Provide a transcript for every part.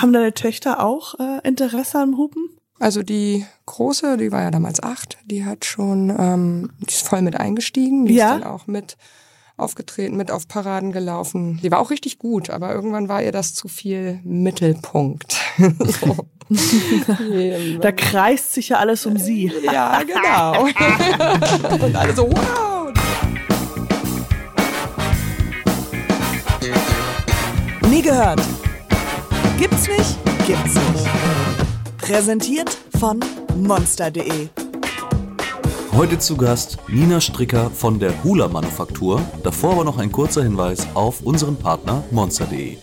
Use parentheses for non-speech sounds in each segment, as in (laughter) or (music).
Haben deine Töchter auch äh, Interesse am Hupen? Also die große, die war ja damals acht, die hat schon, ähm, die ist voll mit eingestiegen, die Ja? ist dann auch mit aufgetreten, mit auf Paraden gelaufen. Die war auch richtig gut, aber irgendwann war ihr das zu viel Mittelpunkt. (laughs) so. (laughs) Da kreist sich ja alles um sie. ja, genau. (laughs) Und alle so, wow. Nie gehört. Gibt's nicht? Gibt's nicht. Präsentiert von monster.de. Heute zu Gast Nina Stricker von der Hula Manufaktur. Davor aber noch ein kurzer Hinweis auf unseren Partner monster.de.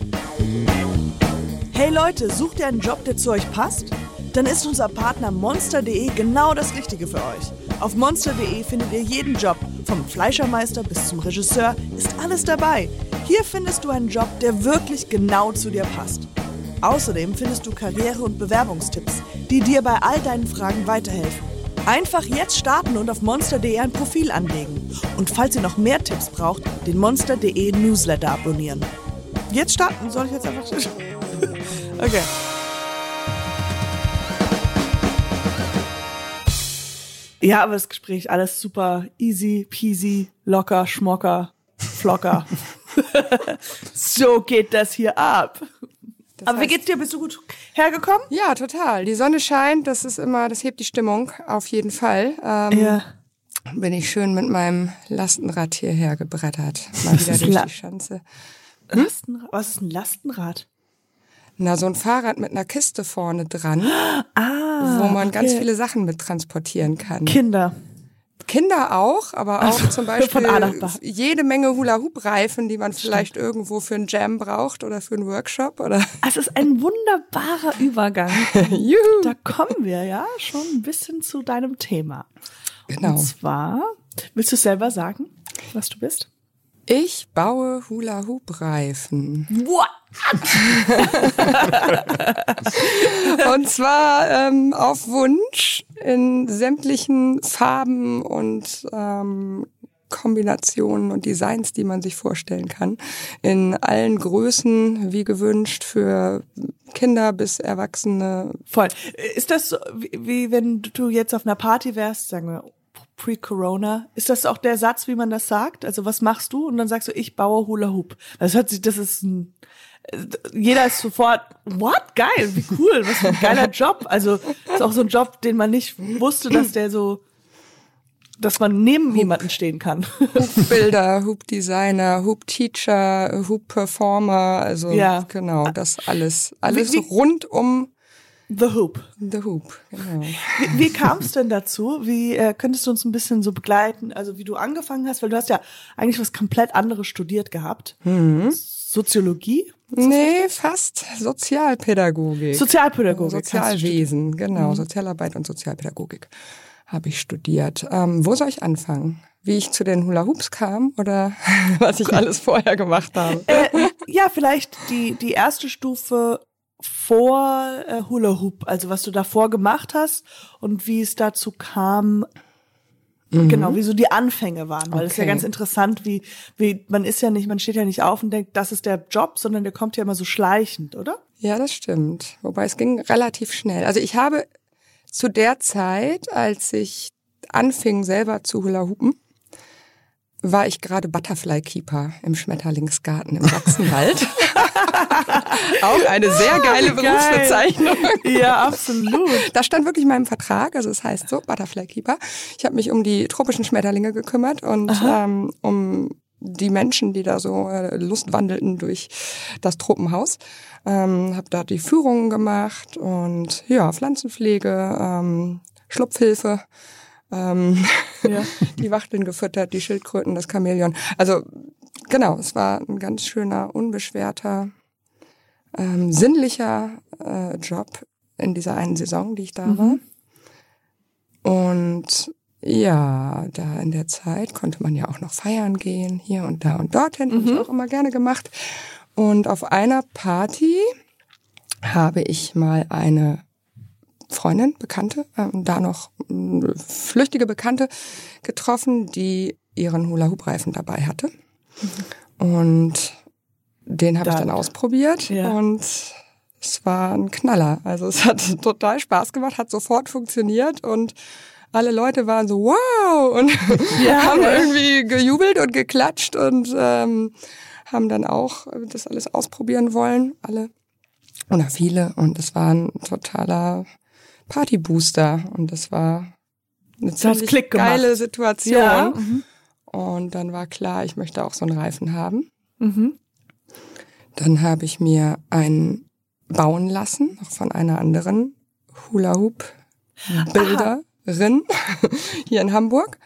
Hey Leute, sucht ihr einen Job, der zu euch passt? Dann ist unser Partner monster.de genau das Richtige für euch. Auf monster.de findet ihr jeden Job, vom Fleischermeister bis zum Regisseur, ist alles dabei. Hier findest du einen Job, der wirklich genau zu dir passt. Außerdem findest du Karriere- und Bewerbungstipps, die dir bei all deinen Fragen weiterhelfen. Einfach jetzt starten und auf monster.de ein Profil anlegen. Und falls ihr noch mehr Tipps braucht, den monster.de Newsletter abonnieren. Jetzt starten, soll ich jetzt einfach... (laughs) Okay. Ja, aber das Gespräch alles super easy, peasy, locker, schmocker, flocker. (laughs) so geht das hier ab. Aber wie heißt- geht's dir? Bist du gut hergekommen? Ja, total. Die Sonne scheint, das ist immer, das hebt die Stimmung auf jeden Fall. Ähm, Bin ich schön mit meinem Lastenrad hierher gebrettert. Mal wieder durch La- die Schanze. Lastenrad. Was ist ein Lastenrad? Na, so ein Fahrrad mit einer Kiste vorne dran, Ah, wo man ganz okay. viele Sachen mit transportieren kann. Kinder. Kinder auch, aber auch Also, zum (laughs) Beispiel jede Menge Hula-Hoop-Reifen, die man vielleicht irgendwo für einen Jam braucht oder für einen Workshop oder (laughs) Es ist ein wunderbarer Übergang. (laughs) Juhu. Da kommen wir ja schon ein bisschen zu deinem Thema. Genau. Und zwar, willst du selber sagen, was du bist? Ich baue Hula-Hoop-Reifen. What? (laughs) Und zwar ähm, auf Wunsch in sämtlichen Farben und ähm, Kombinationen und Designs, die man sich vorstellen kann. In allen Größen, wie gewünscht, für Kinder bis Erwachsene. Voll. Ist das so, wie, wie wenn du jetzt auf einer Party wärst, sagen wir pre-Corona, ist das auch der Satz, wie man das sagt? Also was machst du? Und dann sagst du, ich baue Hula Hoop. Das hört sich, das ist ein, jeder ist sofort, what? Geil, wie cool, was für ein geiler (laughs) Job. Also ist auch so ein Job, den man nicht wusste, dass der so, dass man neben jemanden stehen kann. Hoop-Bilder, (laughs) Hoop-Designer, Hoop-Teacher, Hoop-Performer, also Ja. genau, das alles, alles Wie- wie- rund um The Hoop. the Hoop. Genau. Wie, wie kam es denn dazu? Wie äh, könntest du uns ein bisschen so begleiten? Also wie du angefangen hast, weil du hast ja eigentlich was komplett anderes studiert gehabt. Soziologie, Nee, fast Sozialpädagogik. Sozialpädagogik. studiert. Sozialwesen, genau. Sozialarbeit und Sozialpädagogik habe ich studiert. Ähm, wo soll ich anfangen? Wie ich zu den Hula Hoops kam oder (laughs) was ich alles vorher gemacht habe? Äh, ja, vielleicht die die erste Stufe vor äh, Hula Hoop, also was du davor gemacht hast und wie es dazu kam. Genau, wie so die Anfänge waren, weil es ist ja Okay. ganz interessant, wie, wie, man ist ja nicht, man steht ja nicht auf und denkt, das ist der Job, sondern der kommt ja immer so schleichend, oder? Ja, das stimmt. Wobei es ging relativ schnell. Also ich habe zu der Zeit, als ich anfing selber zu Hula Hoopen, war ich gerade Butterfly Keeper im Schmetterlingsgarten im Sachsenwald. (laughs) Auch eine sehr geile Berufsbezeichnung. Ja, absolut. Das stand wirklich in meinem Vertrag, also es heißt so, Butterfly Keeper. Ich habe mich um die tropischen Schmetterlinge gekümmert und ähm, um die Menschen, die da so äh, lustwandelten durch das Tropenhaus. Ähm, habe da die Führungen gemacht und ja, Pflanzenpflege, ähm, Schlupfhilfe, ähm, Ja. (laughs) die Wachteln gefüttert, die Schildkröten, das Chamäleon. Also genau, es war ein ganz schöner, unbeschwerter, ähm, sinnlicher äh, Job in dieser einen Saison, die ich da war. Und ja, da in der Zeit konnte man ja auch noch feiern gehen, hier und da und dorthin, habe ich auch immer gerne gemacht. Und auf einer Party habe ich mal eine Freundin, Bekannte, ähm, da noch ähm, flüchtige Bekannte getroffen, die ihren Hula-Hoop-Reifen dabei hatte. Und den habe ich Dann- ausprobiert Ja. und es war ein Knaller. Also es hat (laughs) total Spaß gemacht, hat sofort funktioniert und alle Leute waren so wow (laughs) und ja, haben irgendwie gejubelt und geklatscht und ähm, haben dann auch das alles ausprobieren wollen, alle oder viele und es war ein totaler Partybooster und das war eine ziemlich geile Situation. Ja. Mhm. Und dann war klar, ich möchte auch so einen Reifen haben. Mhm. Dann habe ich mir einen bauen lassen, noch von einer anderen Hula Hoop Bilderin hier in Hamburg.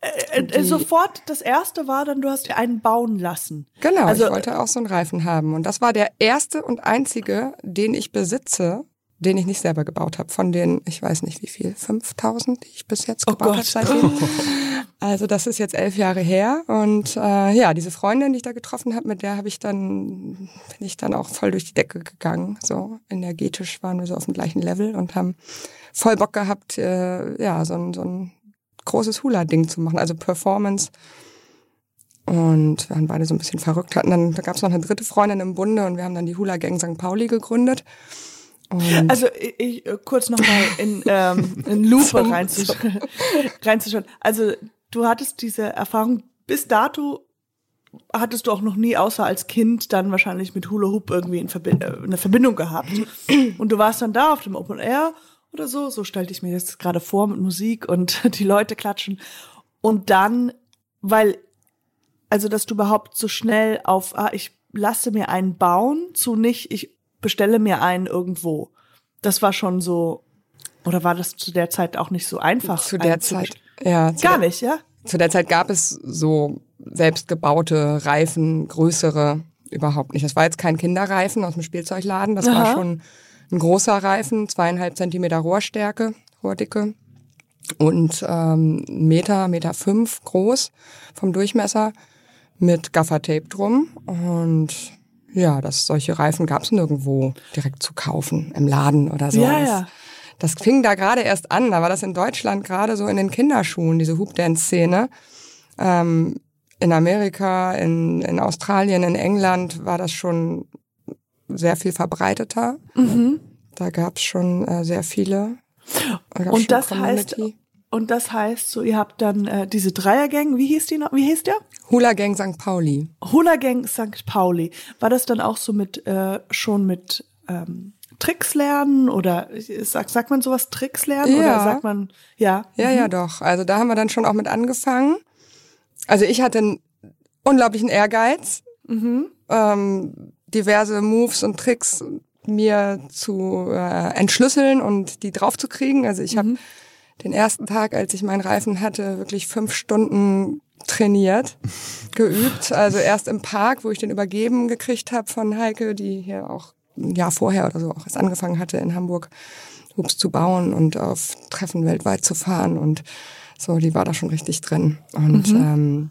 Äh, äh, sofort das erste war dann, du hast dir einen bauen lassen. Genau, also, ich wollte auch so einen Reifen haben. Und das war der erste und einzige, den ich besitze, den ich nicht selber gebaut habe. Von den, ich weiß nicht wie viel, 5000, die ich bis jetzt oh gebaut habe seitdem. (laughs) Also das ist jetzt elf Jahre her. Und äh, ja, diese Freundin, die ich da getroffen habe, mit der habe ich dann, bin ich dann auch voll durch die Decke gegangen. So energetisch waren wir so auf dem gleichen Level und haben voll Bock gehabt, äh, ja, so ein, so ein großes Hula-Ding zu machen, also Performance. Und wir waren beide so ein bisschen verrückt. Hatten dann, da gab es noch eine dritte Freundin im Bunde und wir haben dann die Hula Gang St. Pauli gegründet. Und also ich, ich kurz nochmal in, ähm, in Lupe (laughs) reinzuschauen. (laughs) reinzuschauen. Also du hattest diese Erfahrung bis dato hattest du auch noch nie außer als Kind dann wahrscheinlich mit Hula Hoop irgendwie in Verbi äh, eine Verbindung gehabt. (clears throat) Und du warst dann da auf dem Open Air oder so, so stellte ich mir das gerade vor mit Musik und (laughs) die Leute klatschen. Und dann, weil, also dass du überhaupt so schnell auf, ah, ich lasse mir einen bauen, zu nicht, ich bestelle mir einen irgendwo. Das war schon so, oder war das zu der Zeit auch nicht so einfach? Zu der Zeit, ja. Gar der, nicht, ja? Zu der Zeit gab es so selbstgebaute Reifen, größere überhaupt nicht. Das war jetzt kein Kinderreifen aus dem Spielzeugladen, das Aha. war schon ein großer Reifen, zweieinhalb Zentimeter Rohrstärke, Rohrdicke und ähm, Meter, Meter fünf groß vom Durchmesser mit Gaffertape drum und ja, dass solche Reifen gab es nirgendwo direkt zu kaufen im Laden oder so. Ja, ja. Das fing da gerade erst an, da war das in Deutschland gerade so in den Kinderschuhen, diese Hoop-Dance-Szene. Ähm, in Amerika, in, in Australien, in England war das schon sehr viel verbreiteter. Mhm. Da gab es schon äh, sehr viele. Da und das heißt, und das heißt, so ihr habt dann äh, diese Dreiergang, wie hieß die noch? Wie hieß der? Hula Gang St. Pauli. Hula Gang St. Pauli. War das dann auch so mit äh, schon mit ähm, Tricks lernen oder sagt, sagt man sowas Tricks lernen ja. oder sagt man ja? Ja, mhm. ja, doch. Also da haben wir dann schon auch mit angefangen. Also ich hatte einen unglaublichen Ehrgeiz. Mhm. Ähm, diverse Moves und Tricks mir zu äh, entschlüsseln und die draufzukriegen. Also ich mhm. Den ersten Tag, als ich meinen Reifen hatte, wirklich fünf Stunden trainiert, geübt. Also erst im Park, wo ich den übergeben gekriegt habe von Heike, die hier auch ein Jahr vorher oder so auch erst angefangen hatte in Hamburg, Hubs zu bauen und auf Treffen weltweit zu fahren und so, die war da schon richtig drin. Und mhm. ähm,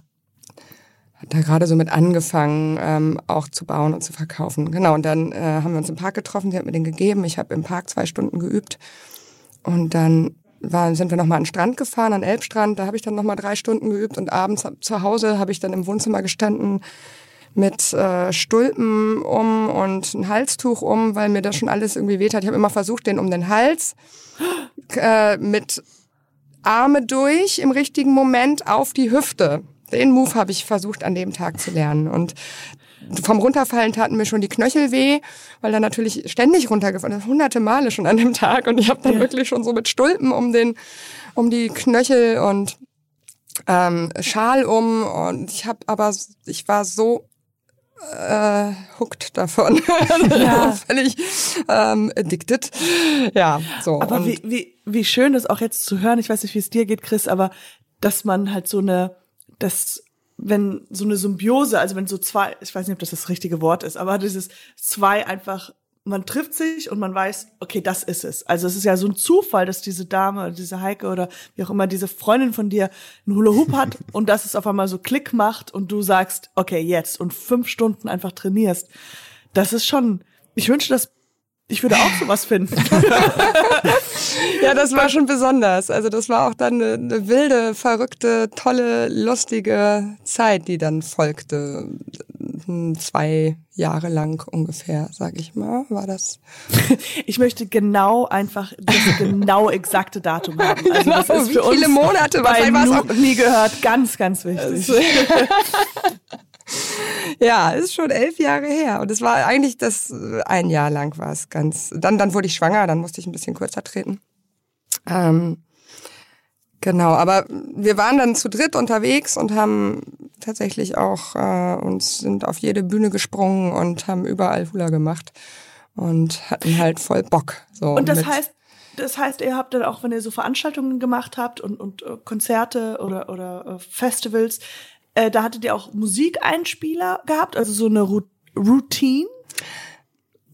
da gerade so mit angefangen, ähm, auch zu bauen und zu verkaufen. Genau, und dann äh, haben wir uns im Park getroffen, sie hat mir den gegeben. Ich habe im Park zwei Stunden geübt. Und dann war, sind wir nochmal an den Strand gefahren, an Elbstrand. Da habe ich dann nochmal drei Stunden geübt. Und abends zu Hause habe ich dann im Wohnzimmer gestanden mit äh, Stulpen um und ein Halstuch um, weil mir das schon alles irgendwie weht hat. Ich habe immer versucht, den um den Hals äh, mit Arme durch im richtigen Moment auf die Hüfte den Move habe ich versucht an dem Tag zu lernen. Und vom Runterfallen taten mir schon die Knöchel weh, weil da natürlich ständig runtergefallen ist, hunderte Male schon an dem Tag. Und ich habe dann ja. wirklich schon so mit Stulpen um den, um die Knöchel und ähm, Schal um. Und ich habe aber, ich war so äh, hooked davon. (laughs) Ja. Völlig ähm, addicted. Ja, so. Aber wie, wie, wie schön das auch jetzt zu hören. Ich weiß nicht, wie es dir geht, Chris, aber dass man halt so eine dass wenn so eine Symbiose, also wenn so zwei, ich weiß nicht, ob das das richtige Wort ist, aber dieses zwei einfach, man trifft sich und man weiß, okay, das ist es. Also es ist ja so ein Zufall, dass diese Dame oder diese Heike oder wie auch immer diese Freundin von dir einen Hula Hoop hat (laughs) und dass es auf einmal so Klick macht und du sagst, okay, jetzt und fünf Stunden einfach trainierst. Das ist schon, ich wünsche, dass ich würde auch sowas finden. (laughs) (laughs) ja, das war schon besonders. Also das war auch dann eine, eine, wilde, verrückte, tolle, lustige Zeit, die dann folgte. hm, zwei Jahre lang ungefähr, sag ich mal, war das. (laughs) Ich möchte genau einfach das genau exakte Datum haben. (laughs) Also genau, das ist wie für viele uns Monate, bei wahrscheinlich war's Nu- nie gehört, ganz, ganz wichtig. (laughs) Ja, ist schon elf Jahre her. Und es war eigentlich das, äh, ein Jahr lang war es ganz. Dann, dann wurde ich schwanger, dann musste ich ein bisschen kürzer treten. Ähm, genau, aber wir waren dann zu dritt unterwegs und haben tatsächlich auch äh, uns sind auf jede Bühne gesprungen und haben überall Hula gemacht und hatten halt voll Bock. So Und das heißt, das heißt, ihr habt dann auch, wenn ihr so Veranstaltungen gemacht habt und, und äh, Konzerte oder, oder äh, Festivals, äh, da hattet ihr auch Musikeinspieler gehabt, also so eine Ru Routine?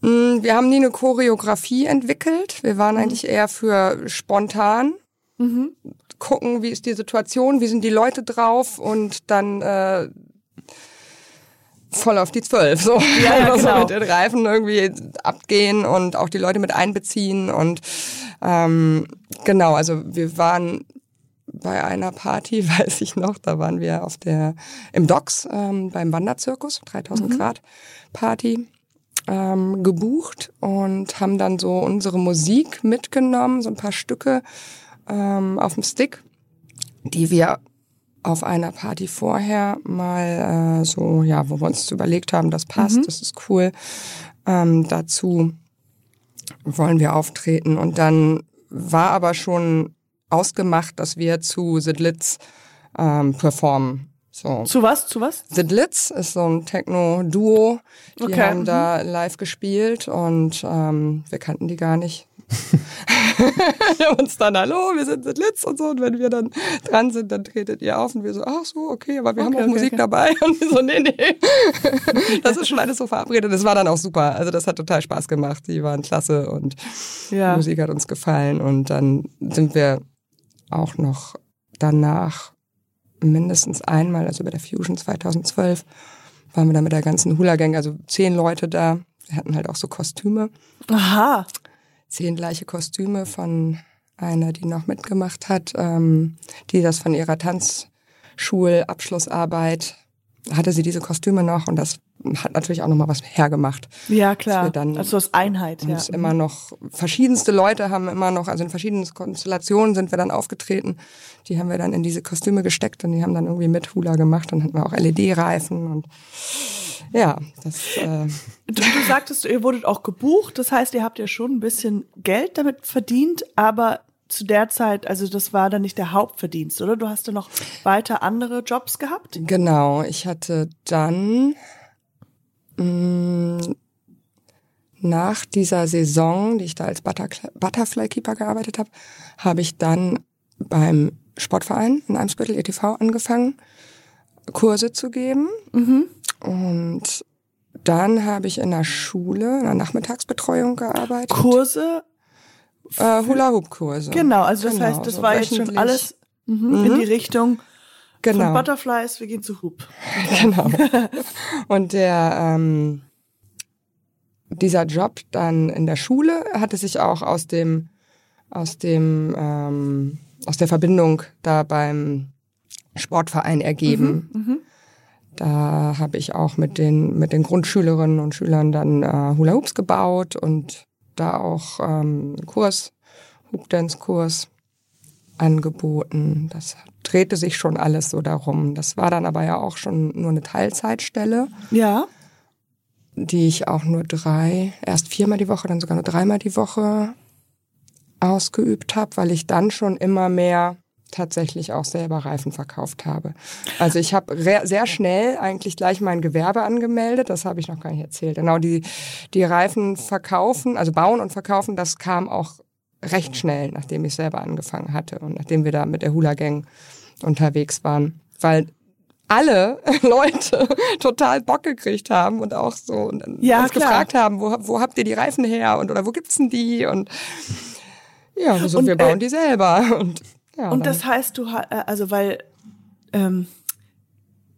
Mm, Wir haben nie eine Choreografie entwickelt. Wir waren eigentlich eher für spontan. Gucken, wie ist die Situation, wie sind die Leute drauf und dann äh, voll auf die Zwölf. So, Ja, ja, (laughs) Also genau. mit den Reifen irgendwie abgehen und auch die Leute mit einbeziehen. Und ähm, genau, also wir waren bei einer Party, (laughs) weiß ich noch, da waren wir auf der im Docks ähm, beim Wanderzirkus, 3000 Grad Party ähm, gebucht und haben dann so unsere Musik mitgenommen, so ein paar Stücke ähm, auf dem Stick, die wir auf einer Party vorher mal äh, so, ja, wo wir uns überlegt haben, das passt, das ist cool. Ähm, dazu wollen wir auftreten. Und dann war aber schon ausgemacht, dass wir zu Sidlitz ähm, performen. So. Zu was? Zu was? Sidlitz ist so ein Techno-Duo. Die Okay, haben mhm. da live gespielt und ähm, wir kannten die gar nicht. (laughs) wir haben uns dann, hallo, wir sind Sidlitz und so. Und wenn wir dann dran sind, dann tretet ihr auf und wir so, ach so, okay, aber wir haben Okay, auch okay, Musik dabei. (laughs) Und wir so, nee, nee. (laughs) das ist schon alles so verabredet. Das war dann auch super. Also das hat total Spaß gemacht. Die waren klasse und Ja. die Musik hat uns gefallen. Und dann sind wir auch noch danach mindestens einmal, also bei der Fusion 2012, waren wir da mit der ganzen Hula-Gang, also zehn Leute da. Wir hatten halt auch so Kostüme, Aha. zehn gleiche Kostüme von einer, die noch mitgemacht hat, ähm, die das von ihrer Tanzschulabschlussarbeit hatte sie diese Kostüme noch und das hat natürlich auch nochmal was hergemacht. Ja, klar. dann also als Einheit, ja. immer noch, verschiedenste Leute haben immer noch, also in verschiedenen Konstellationen sind wir dann aufgetreten. Die haben wir dann in diese Kostüme gesteckt und die haben dann irgendwie mit Hula gemacht. Dann hatten wir auch LED-Reifen und ja, das, äh, Du, du sagtest, ihr wurdet auch gebucht, das heißt, ihr habt ja schon ein bisschen Geld damit verdient, aber zu der Zeit, also das war dann nicht der Hauptverdienst, oder? Du hast ja noch weiter andere Jobs gehabt? genau. Ich hatte dann nach dieser Saison, die ich da als Butterfly Keeper gearbeitet habe, habe ich dann beim Sportverein in Eimsbüttel ETV angefangen, Kurse zu geben. Und dann habe ich in der Schule, in der Nachmittagsbetreuung gearbeitet. Kurse? Äh, Hula-Hoop-Kurse. Genau, also das Genau, heißt, das so war jetzt schon alles mhm, in die Richtung von Genau. Butterflies, wir gehen zu Hoop. (laughs) genau. Und der ähm, dieser Job dann in der Schule hatte sich auch aus dem aus dem ähm, aus der Verbindung da beim Sportverein ergeben. Da habe ich auch mit den mit den Grundschülerinnen und Schülern dann äh, Hula Hoops gebaut und da auch ähm, Kurs Hoop Dance Kurs angeboten. Das drehte sich schon alles so darum. Das war dann aber ja auch schon nur eine Teilzeitstelle, Ja. die ich auch nur drei, erst viermal die Woche, dann sogar nur dreimal die Woche ausgeübt habe, weil ich dann schon immer mehr tatsächlich auch selber Reifen verkauft habe. Also ich habe sehr schnell eigentlich gleich mein Gewerbe angemeldet, das habe ich noch gar nicht erzählt. Genau, die, die Reifen verkaufen, also bauen und verkaufen, das kam auch recht schnell, nachdem ich selber angefangen hatte und nachdem wir da mit der Hula Gang unterwegs waren, weil alle (laughs) Leute total Bock gekriegt haben und auch so und dann Ja, uns klar. gefragt haben, wo, wo habt ihr die Reifen her und oder wo gibt's denn die und ja, so Und, wir äh, bauen die selber (laughs) und ja, Und dann- das heißt, du äh, also weil ähm,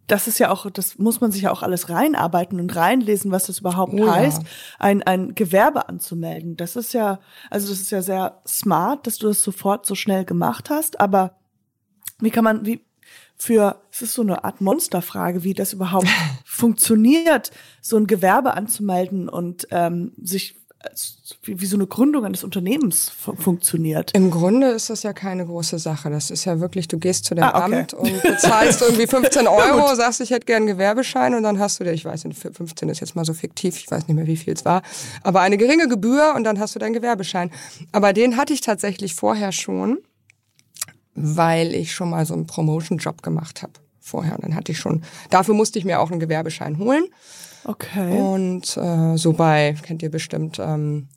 das ist ja auch, das muss man sich ja auch alles reinarbeiten und reinlesen, was das überhaupt Oh ja. heißt, ein, ein Gewerbe anzumelden. Das ist ja, also das ist ja sehr smart, dass du das sofort so schnell gemacht hast, aber wie kann man, wie, für, es ist so eine Art Monsterfrage, wie das überhaupt (laughs) funktioniert, so ein Gewerbe anzumelden und ähm, sich wie, wie so eine Gründung eines Unternehmens fu funktioniert. Im Grunde ist das ja keine große Sache. Das ist ja wirklich, du gehst zu dem Ah, okay. Amt und bezahlst irgendwie (laughs) 15 Euro, sagst, ich hätte gern einen Gewerbeschein und dann hast du dir, ich weiß nicht, 15 ist jetzt mal so fiktiv, ich weiß nicht mehr, wie viel es war, aber eine geringe Gebühr und dann hast du deinen Gewerbeschein. Aber den hatte ich tatsächlich vorher schon, weil ich schon mal so einen Promotion-Job gemacht habe vorher. Und dann hatte ich schon, dafür musste ich mir auch einen Gewerbeschein holen. Okay. Und äh, so bei, kennt ihr bestimmt, ähm,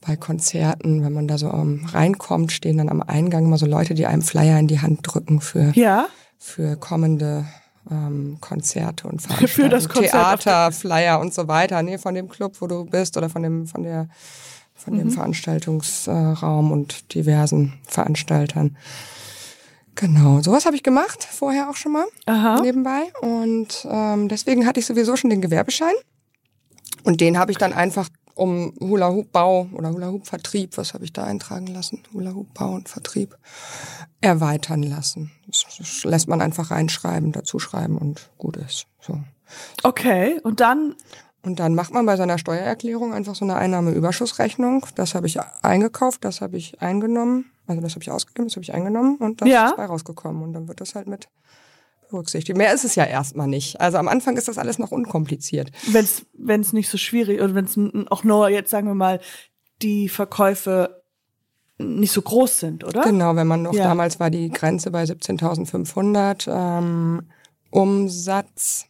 bei Konzerten, wenn man da so ähm, reinkommt, stehen dann am Eingang immer so Leute, die einem Flyer in die Hand drücken für, Ja, für kommende ähm, Konzerte und (laughs) Für Veranstaltungen. das Konzert Theater, Flyer und so weiter, nee, von dem Club, wo du bist oder von dem, von der, von Mhm. dem Veranstaltungsraum und diversen Veranstaltern. Genau, sowas habe ich gemacht, vorher auch schon mal Aha. nebenbei. Und ähm, deswegen hatte ich sowieso schon den Gewerbeschein. Und den habe ich dann einfach um Hula-Hoop-Bau oder Hula-Hoop-Vertrieb, was habe ich da eintragen lassen? Hula-Hoop-Bau und Vertrieb erweitern lassen. Das das lässt man einfach reinschreiben, dazu schreiben und gut ist. So. okay. Und dann, Und dann macht man bei seiner Steuererklärung einfach so eine Einnahmeüberschussrechnung. Das habe ich eingekauft, das habe ich eingenommen, also das habe ich ausgegeben, das habe ich eingenommen und das Ja. ist bei rausgekommen. Und dann wird das halt mit berücksichtigt. Mehr ist es ja erstmal nicht. Also am Anfang ist das alles noch unkompliziert. wenn es wenn es nicht so schwierig oder wenn es auch nur jetzt sagen wir mal die Verkäufe nicht so groß sind, oder? Genau, wenn man noch Ja. damals war die Grenze bei 17.500 ähm, Umsatz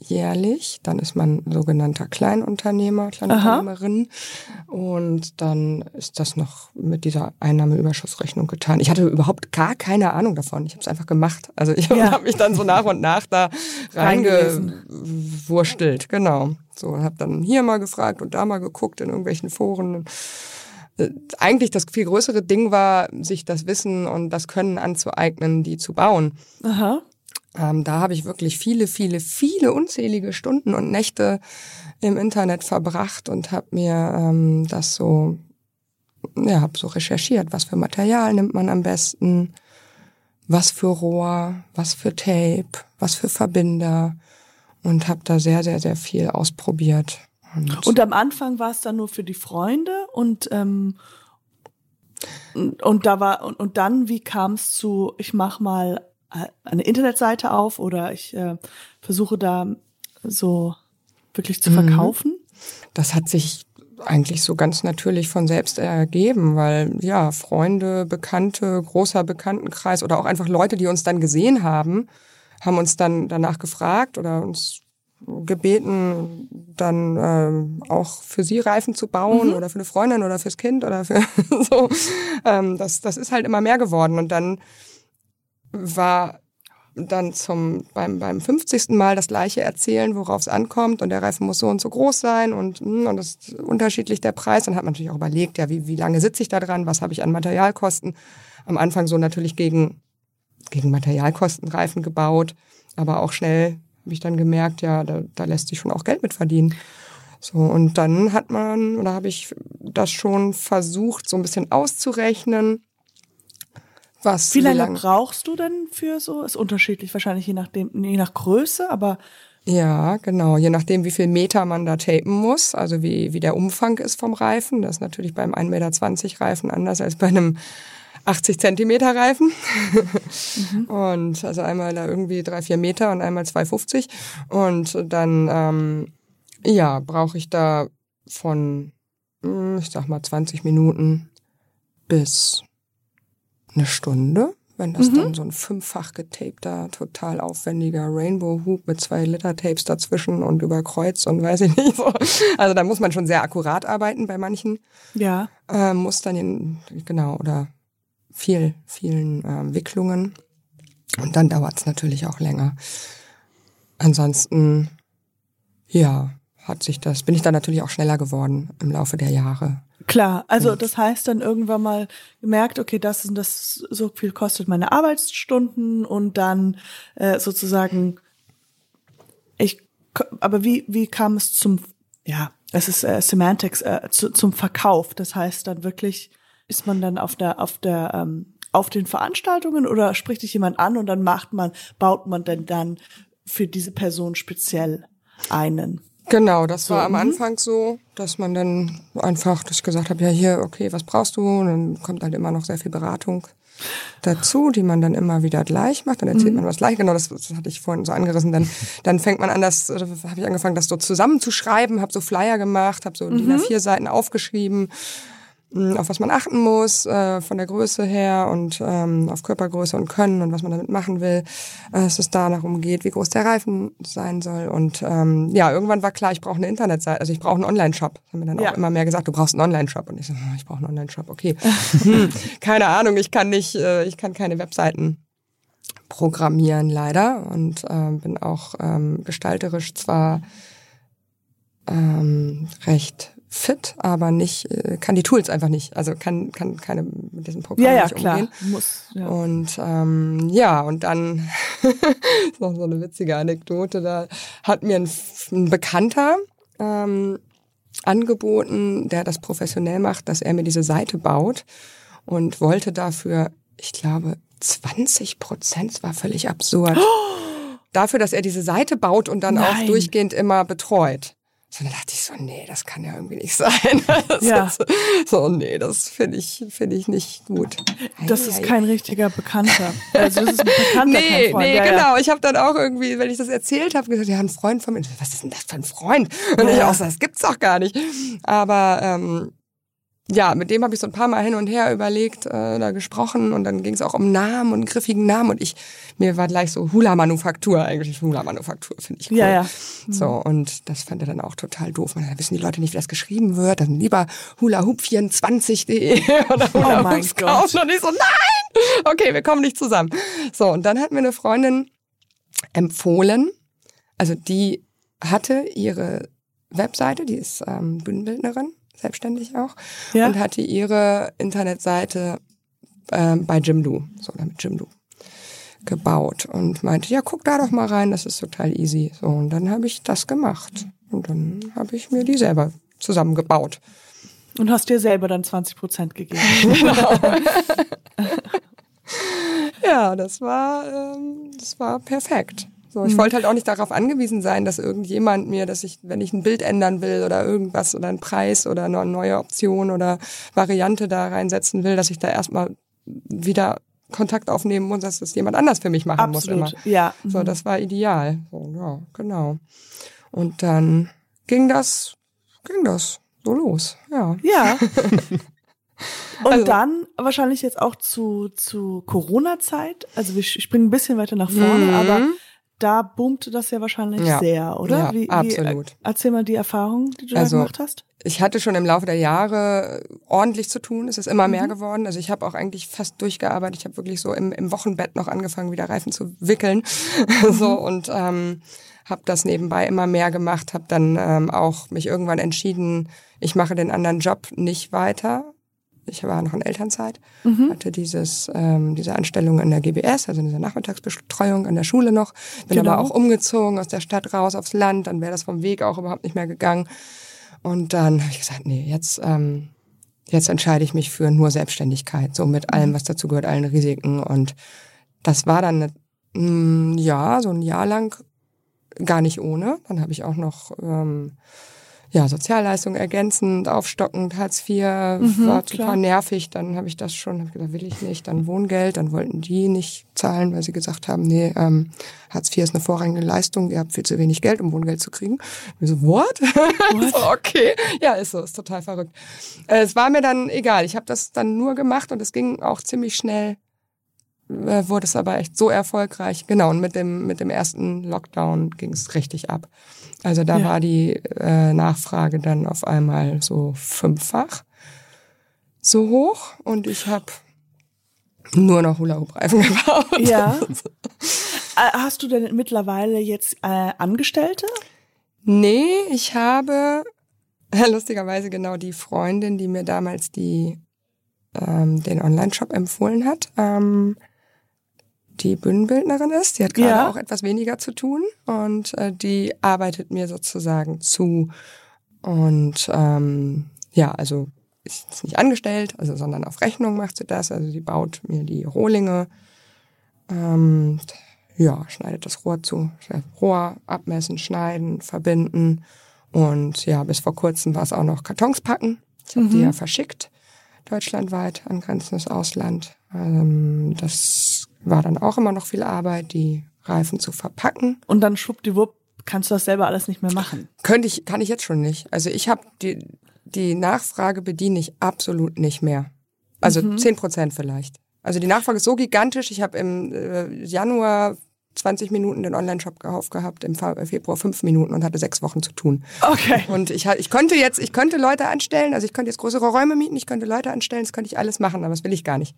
jährlich, dann ist man sogenannter Kleinunternehmer, Kleinunternehmerin und dann ist das noch mit dieser Einnahmeüberschussrechnung getan. Ich hatte überhaupt gar keine Ahnung davon. Ich habe es einfach gemacht. Also ich (laughs) Ja. habe mich dann so nach und nach da reingewurstelt, genau. So habe dann hier mal gefragt und da mal geguckt in irgendwelchen Foren äh, eigentlich das viel größere Ding war, sich das Wissen und das Können anzueignen, die zu bauen. Aha. Ähm, da habe ich wirklich viele, viele, viele unzählige Stunden und Nächte im Internet verbracht und habe mir ähm, das so, ja, habe so recherchiert, was für Material nimmt man am besten, was für Rohr, was für Tape, was für Verbinder und habe da sehr, sehr, sehr viel ausprobiert. Und, Und am Anfang war es dann nur für die Freunde und ähm, und, da war und, und dann wie kam es zu ich mach mal eine Internetseite auf oder ich äh, versuche da so wirklich zu Mhm. verkaufen? das hat sich eigentlich so ganz natürlich von selbst ergeben, weil ja, Freunde, Bekannte, großer Bekanntenkreis oder auch einfach Leute, die uns dann gesehen haben, haben uns dann danach gefragt oder uns gebeten, dann ähm, auch für sie Reifen zu bauen oder für eine Freundin oder fürs Kind oder für (laughs) so. Ähm, das, das ist halt immer mehr geworden. Und dann war dann zum beim beim 50. Mal das gleiche erzählen, worauf es ankommt und der Reifen muss so und so groß sein und hm, und das ist unterschiedlich der Preis. Dann hat man natürlich auch überlegt, ja, wie wie lange sitze ich da dran, was habe ich an Materialkosten? Am Anfang so natürlich gegen gegen Materialkosten Reifen gebaut, aber auch schnell habe ich dann gemerkt, ja, da, da lässt sich schon auch Geld mit verdienen. So, und dann hat man, oder habe ich das schon versucht, so ein bisschen auszurechnen, was Wie lange lang- brauchst du denn für so? Ist unterschiedlich wahrscheinlich je nachdem je nach Größe, aber Ja, genau. Je nachdem, wie viel Meter man da tapen muss, also wie, wie der Umfang ist vom Reifen. Das ist natürlich beim 1,20 Meter Reifen anders als bei einem 80 Zentimeter Reifen. (laughs) Und also einmal da irgendwie drei, vier Meter und einmal 2,50. Und dann, ähm, ja, brauche ich da von, hm, ich sag mal, 20 Minuten bis eine Stunde. Wenn das dann so ein fünffach getapter, total aufwendiger Rainbow Hoop mit zwei Liter Tapes dazwischen und über Kreuz und weiß ich nicht so. (laughs) Also da muss man schon sehr akkurat arbeiten bei manchen ja. äh, Mustern, in, genau, oder viel, vielen ähm, Wicklungen. Und dann dauert es natürlich auch länger. Ansonsten, ja, hat sich das, bin ich dann natürlich auch schneller geworden im Laufe der Jahre. Klar, also das heißt dann irgendwann mal gemerkt, okay, das und das so viel kostet meine Arbeitsstunden und dann äh, sozusagen ich aber wie wie kam es zum ja, es ist äh, Semantics äh, zu, zum Verkauf, das heißt dann wirklich ist man dann auf der auf der ähm, auf den Veranstaltungen oder spricht dich jemand an und dann macht man, baut man denn dann für diese Person speziell einen? Genau, das So, war am mhm. Anfang so, dass man dann einfach, dass ich gesagt habe, ja hier, okay, was brauchst du? Und dann kommt halt immer noch sehr viel Beratung dazu, die man dann immer wieder gleich macht. Dann erzählt man was gleich. Genau, das, das hatte ich vorhin so angerissen. Dann, dann fängt man an, das habe ich angefangen, das so zusammenzuschreiben, habe so Flyer gemacht, habe so DIN A4 Seiten aufgeschrieben, auf was man achten muss, äh, von der Größe her und ähm, auf Körpergröße und Können und was man damit machen will, äh, dass es da darum geht, wie groß der Reifen sein soll. Und ähm, ja, irgendwann war klar, ich brauche eine Internetseite, also ich brauche einen Online-Shop. Das haben mir dann Ja. auch immer mehr gesagt, du brauchst einen Online-Shop. Und ich so, hm, ich brauche einen Online-Shop, okay. (laughs) hm, keine Ahnung, ich kann nicht, äh, ich kann keine Webseiten programmieren leider und ähm, bin auch ähm, gestalterisch zwar ähm, recht fit, aber nicht, äh, kann die Tools einfach nicht. Also kann, kann keine mit diesem Programm Ja, ja, nicht klar. umgehen. Muss, ja. Und ähm, ja, und dann (laughs) ist noch so eine witzige Anekdote, da hat mir ein, ein Bekannter ähm, angeboten, der das professionell macht, dass er mir diese Seite baut und wollte dafür, ich glaube, 20 Prozent, es war völlig absurd, (gasps) dafür, dass er diese Seite baut und dann auch Nein. durchgehend immer betreut. So, dann dachte ich so, nee, das kann ja irgendwie nicht (laughs) sein. Ja. So, nee, das finde ich, finde ich nicht gut. Das Ei, ist ei. kein richtiger Bekannter. Also das ist ein Bekannter, kein Nee, Freund. nee, ja, ja. genau. Ich habe dann auch irgendwie, wenn ich das erzählt habe, gesagt, ja, ein Freund von mir. Was ist denn das für ein Freund? Und Ja, ich ja. auch so, das gibt's doch gar nicht. Aber ähm, ja, mit dem habe ich so ein paar Mal hin und her überlegt, äh, da gesprochen und dann ging es auch um Namen und griffigen Namen und ich, mir war gleich so Hula-Manufaktur eigentlich. Hula-Manufaktur finde ich cool. Ja, ja. So, und das fand er dann auch total doof. Man, da wissen die Leute nicht, wie das geschrieben wird. Dann lieber hulahoop24.de (laughs) oder Oh mein kaufen. Und ich so, nein! Okay, wir kommen nicht zusammen. So, und dann hat mir eine Freundin empfohlen, also die hatte ihre Webseite, die ist ähm, Bühnenbildnerin, selbstständig auch, Ja. und hatte ihre Internetseite ähm, bei Jimdo, so oder mit Jimdo gebaut und meinte, ja, guck da doch mal rein, das ist total easy. So, und dann habe ich das gemacht. Und dann habe ich mir die selber zusammengebaut. Und hast dir selber dann 20 Prozent gegeben. (laughs) (laughs) Ja, das war, ähm, das war perfekt. So, ich wollte halt auch nicht darauf angewiesen sein, dass irgendjemand mir, dass ich, wenn ich ein Bild ändern will oder irgendwas oder einen Preis oder eine neue Option oder Variante da reinsetzen will, dass ich da erstmal wieder Kontakt aufnehmen muss, dass das jemand anders für mich machen muss immer. Absolut. Ja. So, das war ideal. So, ja, genau. Und dann ging das, ging das so los. Ja. Ja. (laughs) Und Also- dann wahrscheinlich jetzt auch zu, zu Corona-Zeit. Also wir springen ein bisschen weiter nach vorne, Mhm. aber da boomte das ja wahrscheinlich Ja. sehr, oder? Ja, wie, wie, absolut. erzähl mal die Erfahrung, die du Also- da gemacht hast. ich hatte schon im Laufe der Jahre ordentlich zu tun. Es ist immer Mhm. mehr geworden. Also ich habe auch eigentlich fast durchgearbeitet. Ich habe wirklich so im, im Wochenbett noch angefangen, wieder Reifen zu wickeln. (laughs) so Mhm. und ähm, habe das nebenbei immer mehr gemacht. Habe dann ähm, auch mich irgendwann entschieden, ich mache den anderen Job nicht weiter. Ich war noch in Elternzeit, Mhm. hatte dieses, ähm, diese Anstellung in der GBS, also in dieser Nachmittagsbetreuung an der Schule noch. Bin Genau. aber auch umgezogen aus der Stadt raus aufs Land. Dann wäre das vom Weg auch überhaupt nicht mehr gegangen. Und dann habe ich gesagt, nee, jetzt, ähm, jetzt entscheide ich mich für nur Selbstständigkeit, so mit allem, was dazu gehört, allen Risiken. Und das war dann, eine, mm, ja, so ein Jahr lang gar nicht ohne. Dann habe ich auch noch ähm, ja, Sozialleistungen ergänzend, aufstockend, Hartz IV, war klar. super nervig. Dann habe ich das schon, habe gesagt, will ich nicht. Dann Wohngeld, dann wollten die nicht zahlen, weil sie gesagt haben, nee, ähm, Hartz IV ist eine vorrangige Leistung, ihr habt viel zu wenig Geld, um Wohngeld zu kriegen. Und ich so, (laughs) what? so, okay. Ja, ist so, ist total verrückt. Äh, es war mir dann egal. Ich habe das dann nur gemacht und es ging auch ziemlich schnell äh, wurde es aber echt so erfolgreich. Genau, und mit dem, mit dem ersten Lockdown ging es richtig ab. Also da Ja. war die äh, Nachfrage dann auf einmal so fünffach so hoch und ich habe nur noch Hula-Hoop-Reifen (laughs) gebaut. Ja. Äh, Hast du denn mittlerweile jetzt äh, Angestellte? Nee, ich habe (laughs) lustigerweise genau die Freundin, die mir damals die ähm, den Online-Shop empfohlen hat, ähm, die Bühnenbildnerin ist. Die hat gerade Ja. auch etwas weniger zu tun und äh, die arbeitet mir sozusagen zu. Und ähm, ja, also ist nicht angestellt, also sondern auf Rechnung macht sie das. Also sie baut mir die Rohlinge, ähm, ja, schneidet das Rohr zu, Rohr abmessen, schneiden, verbinden und ja, bis vor kurzem war es auch noch Kartons packen. Ich habe mhm. die ja verschickt, deutschlandweit, angrenzendes Ausland. Ähm, das war dann auch immer noch viel Arbeit, die Reifen zu verpacken. Und dann schwuppdiwupp kannst du das selber alles nicht mehr machen. Könnte ich, kann ich jetzt schon nicht. Also ich habe die, die Nachfrage bediene ich absolut nicht mehr. Also zehn mhm. Prozent vielleicht. Also die Nachfrage ist so gigantisch. Ich habe im äh, Januar 20 Minuten den Online-Shop gehabt, im Februar fünf Minuten und hatte sechs Wochen zu tun. Okay. Und ich, ich könnte jetzt, ich könnte Leute anstellen, also ich könnte jetzt größere Räume mieten, ich könnte Leute anstellen, das könnte ich alles machen, aber das will ich gar nicht.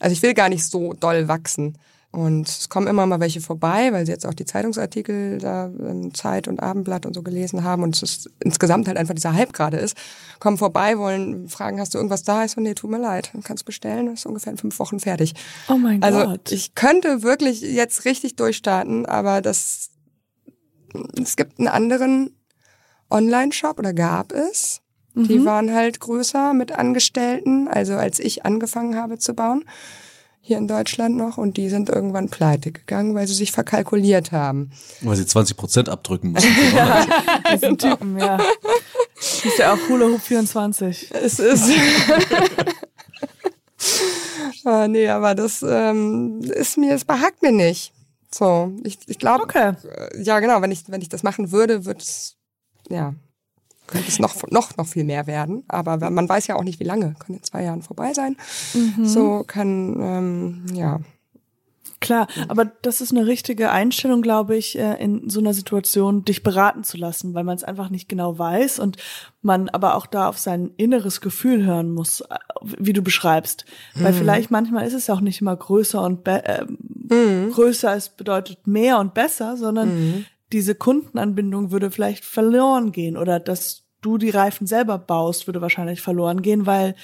Also ich will gar nicht so doll wachsen. Und es kommen immer mal welche vorbei, weil sie jetzt auch die Zeitungsartikel da in Zeit und Abendblatt und so gelesen haben und es ist insgesamt halt einfach dieser Hype gerade ist. Kommen vorbei, wollen fragen, hast du irgendwas da? Ich so, nee, tut mir leid, kannst bestellen, ist ungefähr in fünf Wochen fertig. Oh mein also, Gott. Also ich könnte wirklich jetzt richtig durchstarten, aber das es gibt einen anderen Online-Shop oder gab es. Die mhm. waren halt größer mit Angestellten, also als ich angefangen habe zu bauen hier in Deutschland noch und die sind irgendwann pleite gegangen, weil sie sich verkalkuliert haben. Weil sie 20 Prozent abdrücken müssen. (laughs) ja, (laughs) diesen Typen, ja. Das ist ja auch Hula Hoop 24. Es ist. (laughs) ah, nee, aber das ähm, ist mir, es behagt mir nicht. So, ich, ich glaube, okay. Äh, ja genau, wenn ich, wenn ich das machen würde, würde es, ja, könnte es noch, noch, noch viel mehr werden. Aber man weiß ja auch nicht, wie lange. Kann in zwei Jahren vorbei sein. Mhm. So kann, ähm, ja. Klar, aber das ist eine richtige Einstellung, glaube ich, äh, in so einer Situation, dich beraten zu lassen, weil man es einfach nicht genau weiß und man aber auch da auf sein inneres Gefühl hören muss, äh, wie du beschreibst. Mhm. Weil vielleicht manchmal ist es ja auch nicht immer größer und äh, mhm. größer, es bedeutet mehr und besser, sondern mhm diese Kundenanbindung würde vielleicht verloren gehen oder dass du die Reifen selber baust, würde wahrscheinlich verloren gehen, weil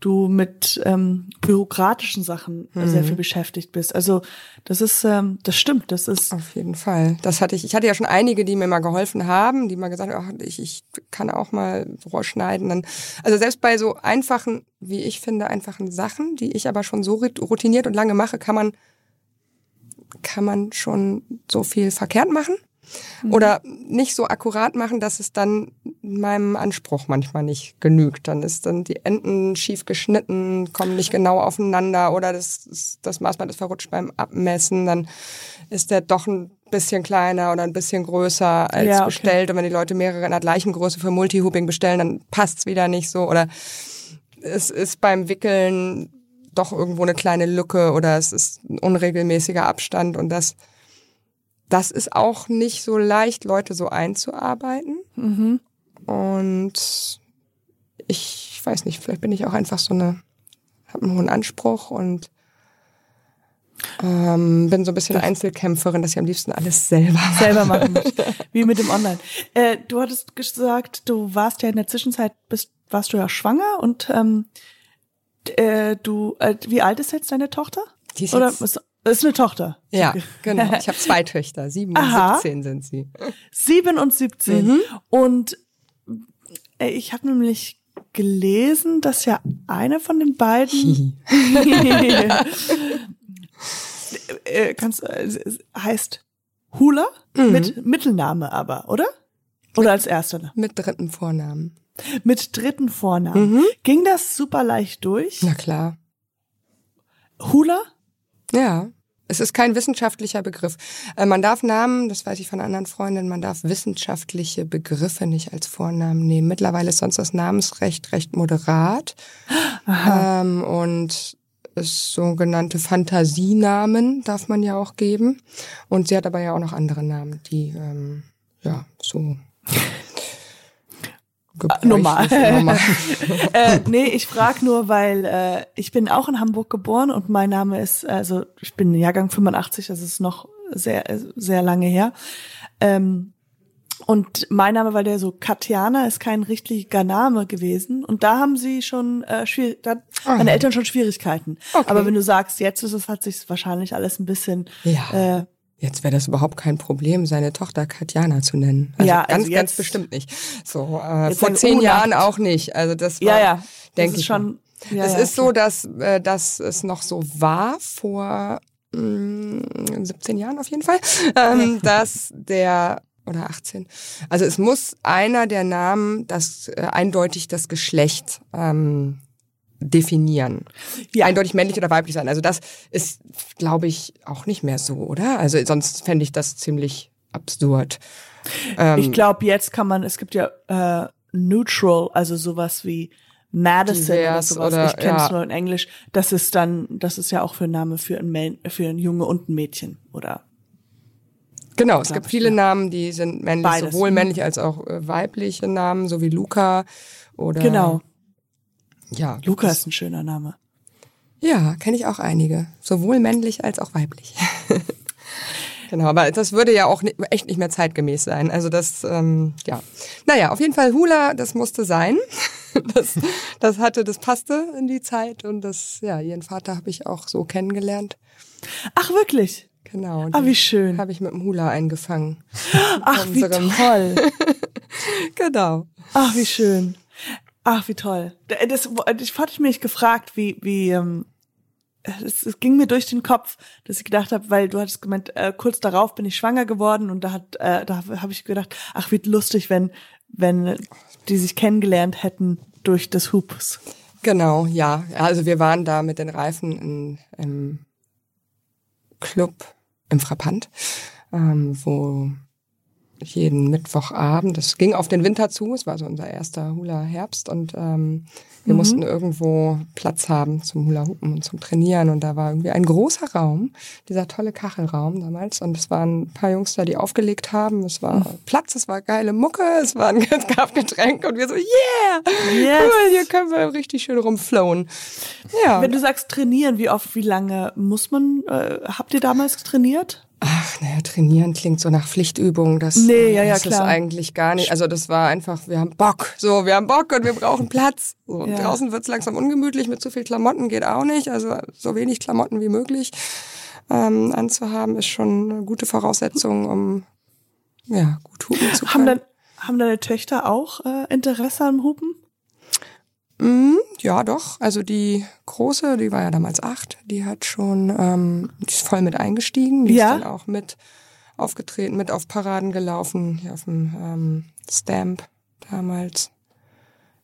du mit ähm, bürokratischen Sachen mhm. sehr viel beschäftigt bist. Also das ist, ähm, das stimmt, das ist auf jeden Fall. Das hatte ich. Ich hatte ja schon einige, die mir mal geholfen haben, die mal gesagt haben, ach, ich, ich kann auch mal Rohr schneiden. Dann, also selbst bei so einfachen, wie ich finde, einfachen Sachen, die ich aber schon so routiniert und lange mache, kann man kann man schon so viel verkehrt machen. Mhm. Oder nicht so akkurat machen, dass es dann meinem Anspruch manchmal nicht genügt. Dann ist dann die Enden schief geschnitten, kommen nicht genau aufeinander oder das, das Maßband ist verrutscht beim Abmessen. Dann ist der doch ein bisschen kleiner oder ein bisschen größer als ja, okay. bestellt. Und wenn die Leute mehrere in der gleichen Größe für Multihooping bestellen, dann passt's wieder nicht so. Oder es ist beim Wickeln doch irgendwo eine kleine Lücke oder es ist ein unregelmäßiger Abstand und das das ist auch nicht so leicht, Leute so einzuarbeiten. Mhm. Und ich weiß nicht, vielleicht bin ich auch einfach so eine, habe einen hohen Anspruch und ähm, bin so ein bisschen Einzelkämpferin, dass ich am liebsten alles selber (laughs) selber machen möchte. Wie mit dem Online. Äh, du hattest gesagt, du warst ja in der Zwischenzeit, bist, warst du ja schwanger und ähm, äh, du, äh, wie alt ist jetzt deine Tochter? Die ist Oder jetzt das ist eine Tochter. Ja, genau. Ich habe zwei Töchter. Sieben Aha. und 17 sind sie. Sieben und 17. Mhm. Und äh, ich habe nämlich gelesen, dass ja eine von den beiden (laughs) (laughs) äh, kannst, äh, heißt Hula mhm. mit Mittelname aber, oder? Oder als erster? Mit dritten Vornamen. Mit dritten Vornamen. Mhm. Ging das super leicht durch? Na klar. Hula? Ja. Es ist kein wissenschaftlicher Begriff. Äh, man darf Namen, das weiß ich von anderen Freundinnen, man darf wissenschaftliche Begriffe nicht als Vornamen nehmen. Mittlerweile ist sonst das Namensrecht recht moderat. Ähm, und es sogenannte Fantasienamen darf man ja auch geben. Und sie hat aber ja auch noch andere Namen, die ähm, ja so Normal. normal. (laughs) äh, nee, ich frage nur, weil äh, ich bin auch in Hamburg geboren und mein Name ist, also ich bin Jahrgang 85, das ist noch sehr, sehr lange her. Ähm, und mein Name war der so Katjana, ist kein richtiger Name gewesen. Und da haben sie schon äh, schwierig, da oh. meine Eltern schon Schwierigkeiten. Okay. Aber wenn du sagst, jetzt ist es, hat sich wahrscheinlich alles ein bisschen ja. äh, Jetzt wäre das überhaupt kein Problem, seine Tochter Katjana zu nennen. Also Ja, also ganz, jetzt- ganz bestimmt nicht. So äh, vor zehn. Jahren auch nicht. Also das war, Ja, ja. denke ich schon. Ja, es ja, ist so, dass, äh, dass es noch so war vor mh, 17 Jahren auf jeden Fall, (laughs) ähm, dass der oder 18. Also es muss einer der Namen das äh, eindeutig das Geschlecht ähm, definieren. Ja. Eindeutig männlich oder weiblich sein. Also das ist, glaube ich, auch nicht mehr so, oder? Also sonst fände ich das ziemlich absurd. Ähm, Ich glaube, jetzt kann man, es gibt ja äh, neutral, also sowas wie Madison oder sowas. oder- ich kenne es ja. nur in Englisch. Das ist dann, das ist ja auch für ein Name für ein, Män, für ein Junge und ein Mädchen oder Genau, es gibt viele ja. Namen, die sind männlich, Beides, sowohl mhm. männlich als auch äh, weibliche Namen, so wie Luca oder genau. Ja, Luca ist ein schöner Name. Ja, kenne ich auch einige, sowohl männlich als auch weiblich. (laughs) genau, aber das würde ja auch echt nicht mehr zeitgemäß sein. Also das, ähm, ja, naja, auf jeden Fall Hula, das musste sein. (laughs) Das, das hatte, das passte in die Zeit und das, ja, ihren Vater habe ich auch so kennengelernt. Ach wirklich? Genau. Ah, wie schön. Habe ich mit dem Hula eingefangen. (gasps) Ach, wie toll. (laughs) Genau. Ach, wie schön. Ach, wie toll. Das, ich hatte mich gefragt, wie, wie, ähm, es, es ging mir durch den Kopf, dass ich gedacht habe, weil du hattest gemeint, äh, kurz darauf bin ich schwanger geworden und da hat, äh, da habe ich gedacht, ach, wie lustig, wenn, wenn die sich kennengelernt hätten durch das Hoops. Genau, ja. Also wir waren da mit den Reifen in, im Club im Frappant, ähm, wo jeden Mittwochabend, das ging auf den Winter zu, es war so unser erster Hula-Herbst. Und ähm, wir mussten irgendwo Platz haben zum Hula-Hupen und zum Trainieren und da war irgendwie ein großer Raum, dieser tolle Kachelraum damals und es waren ein paar Jungs da, die aufgelegt haben, es war Platz, es war geile Mucke, es, war ein, (laughs) es gab Getränk und wir so, yeah, Yes. cool, hier können wir richtig schön rumflowen. Ja. Wenn du sagst trainieren, wie oft, wie lange muss man, äh, habt ihr damals trainiert? Ach, naja, trainieren klingt so nach Pflichtübung. Das, Nee, ja, ja, das klar. ist eigentlich gar nicht. Also das war einfach, wir haben Bock. So, wir haben Bock und wir brauchen Platz. So, Ja. draußen wird's langsam ungemütlich. Mit zu viel Klamotten geht auch nicht. Also so wenig Klamotten wie möglich ähm, anzuhaben, ist schon eine gute Voraussetzung, um ja, gut hupen zu Haben, können. dann, haben deine Töchter auch äh, Interesse am Hupen? Mm, ja, doch. Also die große, die war ja damals acht, die hat schon, ähm, die ist voll mit eingestiegen. Die Ja? ist dann auch mit aufgetreten, mit auf Paraden gelaufen, hier auf dem ähm, Stamp damals.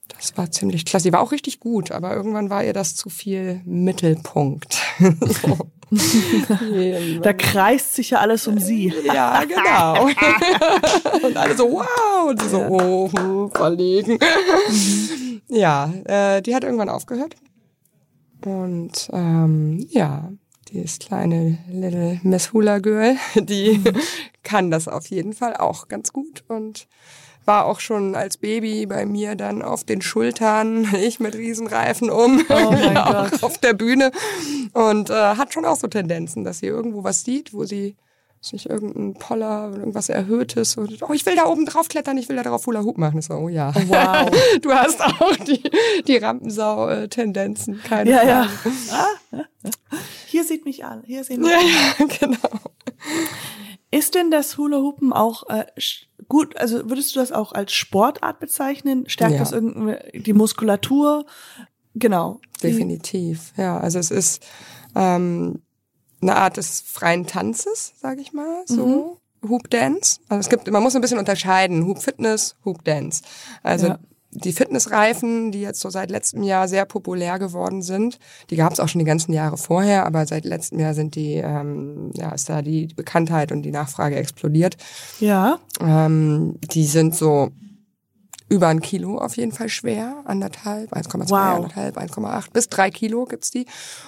Das war ziemlich klasse. Die war auch richtig gut, aber irgendwann war ihr das zu viel Mittelpunkt. so. (laughs) Da kreist sich ja alles um sie. (laughs) Ja, genau. (laughs) und alle so, wow, und sie so, oh, hm, verlegen. ja, äh, die hat irgendwann aufgehört. Und ähm, ja, dieses kleine Little Miss Hula Girl, die kann das auf jeden Fall auch ganz gut und war auch schon als Baby bei mir dann auf den Schultern, (laughs) ich mit Riesenreifen um, (laughs) Oh ja, auf der Bühne und äh, hat schon auch so Tendenzen, dass sie irgendwo was sieht, wo sie sich irgendein Poller oder irgendwas Erhöhtes und oh, ich will da oben drauf klettern, ich will da drauf Hula Hoop machen. So, oh ja. Wow. (laughs) Du hast auch die, die Rampensau-Tendenzen, keine Ja, ja. Frage. Hier sieht mich an. Hier sehen mich Ja, an. ja, genau. Ist denn das Hula Hoopen auch äh, sch- gut? Also würdest du das auch als Sportart bezeichnen? Stärkt Ja. das irgendwie die Muskulatur? Genau. Definitiv, ja. Also es ist ähm, eine Art des freien Tanzes, sage ich mal, so. Hoop Dance. Also es gibt, man muss ein bisschen unterscheiden. Hoop Fitness, Hoop Dance. Also Ja. Die Fitnessreifen, die jetzt so seit letztem Jahr sehr populär geworden sind, die gab es auch schon die ganzen Jahre vorher, aber seit letztem Jahr sind die, ähm, ja, ist da die Bekanntheit und die Nachfrage explodiert. Ja. Ähm, die sind so über ein Kilo auf jeden Fall schwer, anderthalb, 1,2, Wow. anderthalb, 1,8 bis drei Kilo gibt's die.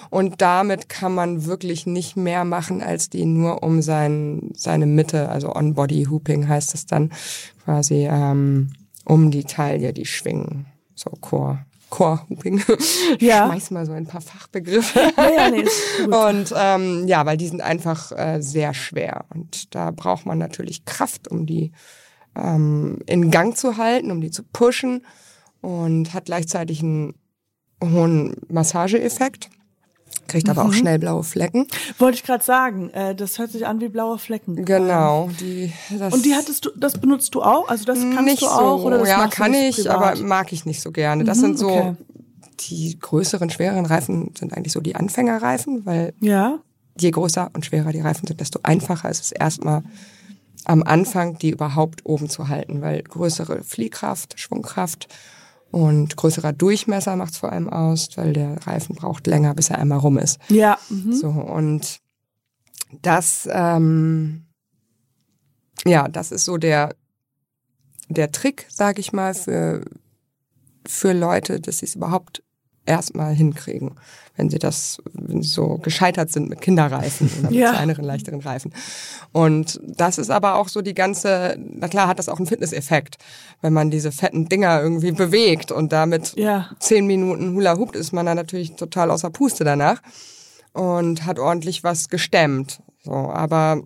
Und damit kann man wirklich nicht mehr machen, als die nur um sein, seine Mitte, also On-Body-Hooping heißt es dann, quasi ähm, um die Taille, die schwingen. So Core. Core-Hooping. (laughs) Ja. Ich schmeiß mal so ein paar Fachbegriffe. (laughs) Ja, ja, nee. Und ähm, ja, weil die sind einfach äh, sehr schwer. Und da braucht man natürlich Kraft, um die ähm, in Gang zu halten, um die zu pushen und hat gleichzeitig einen hohen Massageeffekt. Kriegt aber auch schnell blaue Flecken. Wollte ich gerade sagen, äh, das hört sich an wie blaue Flecken. Genau, die das Und die hattest du, das benutzt du auch? Also das kannst nicht du auch so. oder das ja, kann ich, privat? aber mag ich nicht so gerne. Das sind so okay. die größeren, schwereren Reifen sind eigentlich so die Anfängerreifen, weil ja. je größer und schwerer die Reifen sind, desto einfacher ist es erstmal am Anfang, die überhaupt oben zu halten, weil größere Fliehkraft, Schwungkraft und größerer Durchmesser macht es vor allem aus, weil der Reifen braucht länger, bis er einmal rum ist. Ja. Mhm. So, und das, ähm, ja, das ist so der, der Trick, sag ich mal, für, für Leute, dass sie es überhaupt erstmal hinkriegen, wenn sie das, wenn sie so gescheitert sind mit Kinderreifen oder mit Ja. kleineren, leichteren Reifen. Und das ist aber auch so die ganze, na klar hat das auch einen Fitnesseffekt, wenn man diese fetten Dinger irgendwie bewegt und damit Ja. zehn Minuten Hula Hoop ist man dann natürlich total außer Puste danach und hat ordentlich was gestemmt. So, aber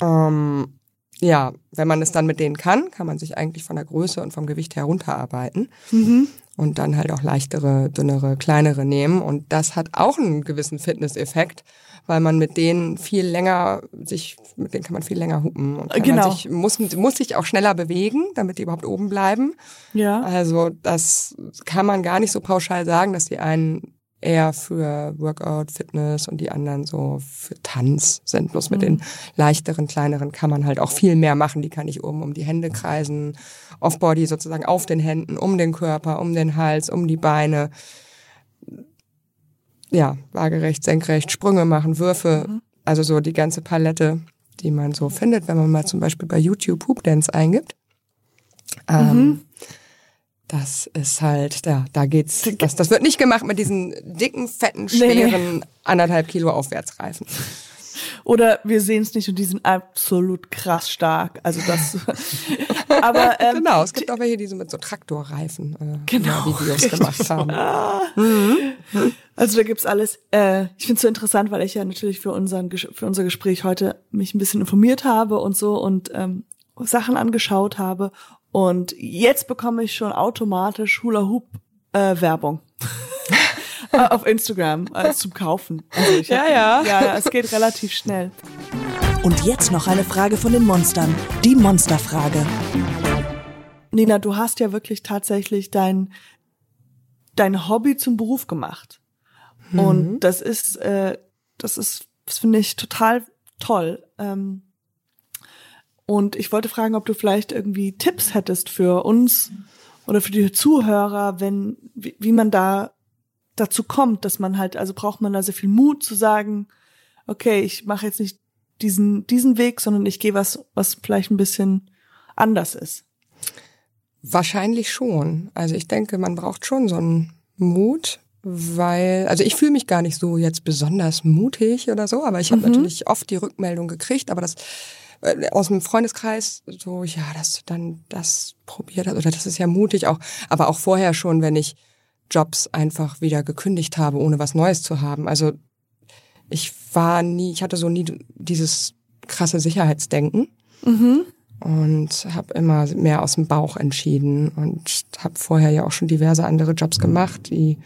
ähm, ja, wenn man es dann mit denen kann, kann man sich eigentlich von der Größe und vom Gewicht her runterarbeiten und dann halt auch leichtere, dünnere, kleinere nehmen. Und das hat auch einen gewissen Fitnesseffekt, weil man mit denen viel länger sich, mit denen kann man viel länger hupen und Genau. sich, muss, muss sich auch schneller bewegen, damit die überhaupt oben bleiben. Ja. Also das kann man gar nicht so pauschal sagen, dass die einen eher für Workout, Fitness und die anderen so für Tanz sind. Bloß mit den leichteren, kleineren kann man halt auch viel mehr machen. Die kann ich oben um die Hände kreisen, Offbody sozusagen auf den Händen, um den Körper, um den Hals, um die Beine. Ja, waagerecht, senkrecht, Sprünge machen, Würfe. Also so die ganze Palette, die man so findet, wenn man mal zum Beispiel bei YouTube Hoop Dance eingibt. Ähm, das ist halt, ja, da geht's. Das, das wird nicht gemacht mit diesen dicken, fetten, Nee, nee. schweren anderthalb Kilo Aufwärtsreifen. Oder wir sehen es nicht und die sind absolut krass stark. Also das. (laughs) aber ähm, genau, es gibt auch welche, die so mit so Traktorreifen äh, Genau, Videos richtig. gemacht haben. Also da gibt's alles. Äh, ich finde es so interessant, weil ich ja natürlich für unseren für unser Gespräch heute mich ein bisschen informiert habe und so und ähm, Sachen angeschaut habe. Und jetzt bekomme ich schon automatisch Hula Hoop äh, Werbung. (laughs) Auf Instagram äh, zum Kaufen. Also ich hab, Ja, ja. ja. Es geht relativ schnell. Und jetzt noch eine Frage von den Monstern. Die Monsterfrage. Nina, du hast ja wirklich tatsächlich dein, dein Hobby zum Beruf gemacht. Und das ist, äh, das ist, das finde ich total toll. Ähm, und ich wollte fragen, ob du vielleicht irgendwie Tipps hättest für uns oder für die Zuhörer, wenn, wie, wie man da dazu kommt, dass man halt, also braucht man da sehr viel Mut zu sagen, okay, ich mache jetzt nicht diesen, diesen Weg, sondern ich gehe was, was vielleicht ein bisschen anders ist. Wahrscheinlich schon. Also ich denke, man braucht schon so einen Mut, weil, also ich fühle mich gar nicht so jetzt besonders mutig oder so, aber ich habe natürlich oft die Rückmeldung gekriegt, aber das aus dem Freundeskreis so, ja, dass du dann das probiert oder das ist ja mutig auch, aber auch vorher schon, wenn ich Jobs einfach wieder gekündigt habe, ohne was Neues zu haben. Also ich war nie, ich hatte so nie dieses krasse Sicherheitsdenken. Und habe immer mehr aus dem Bauch entschieden. Und habe vorher ja auch schon diverse andere Jobs gemacht, die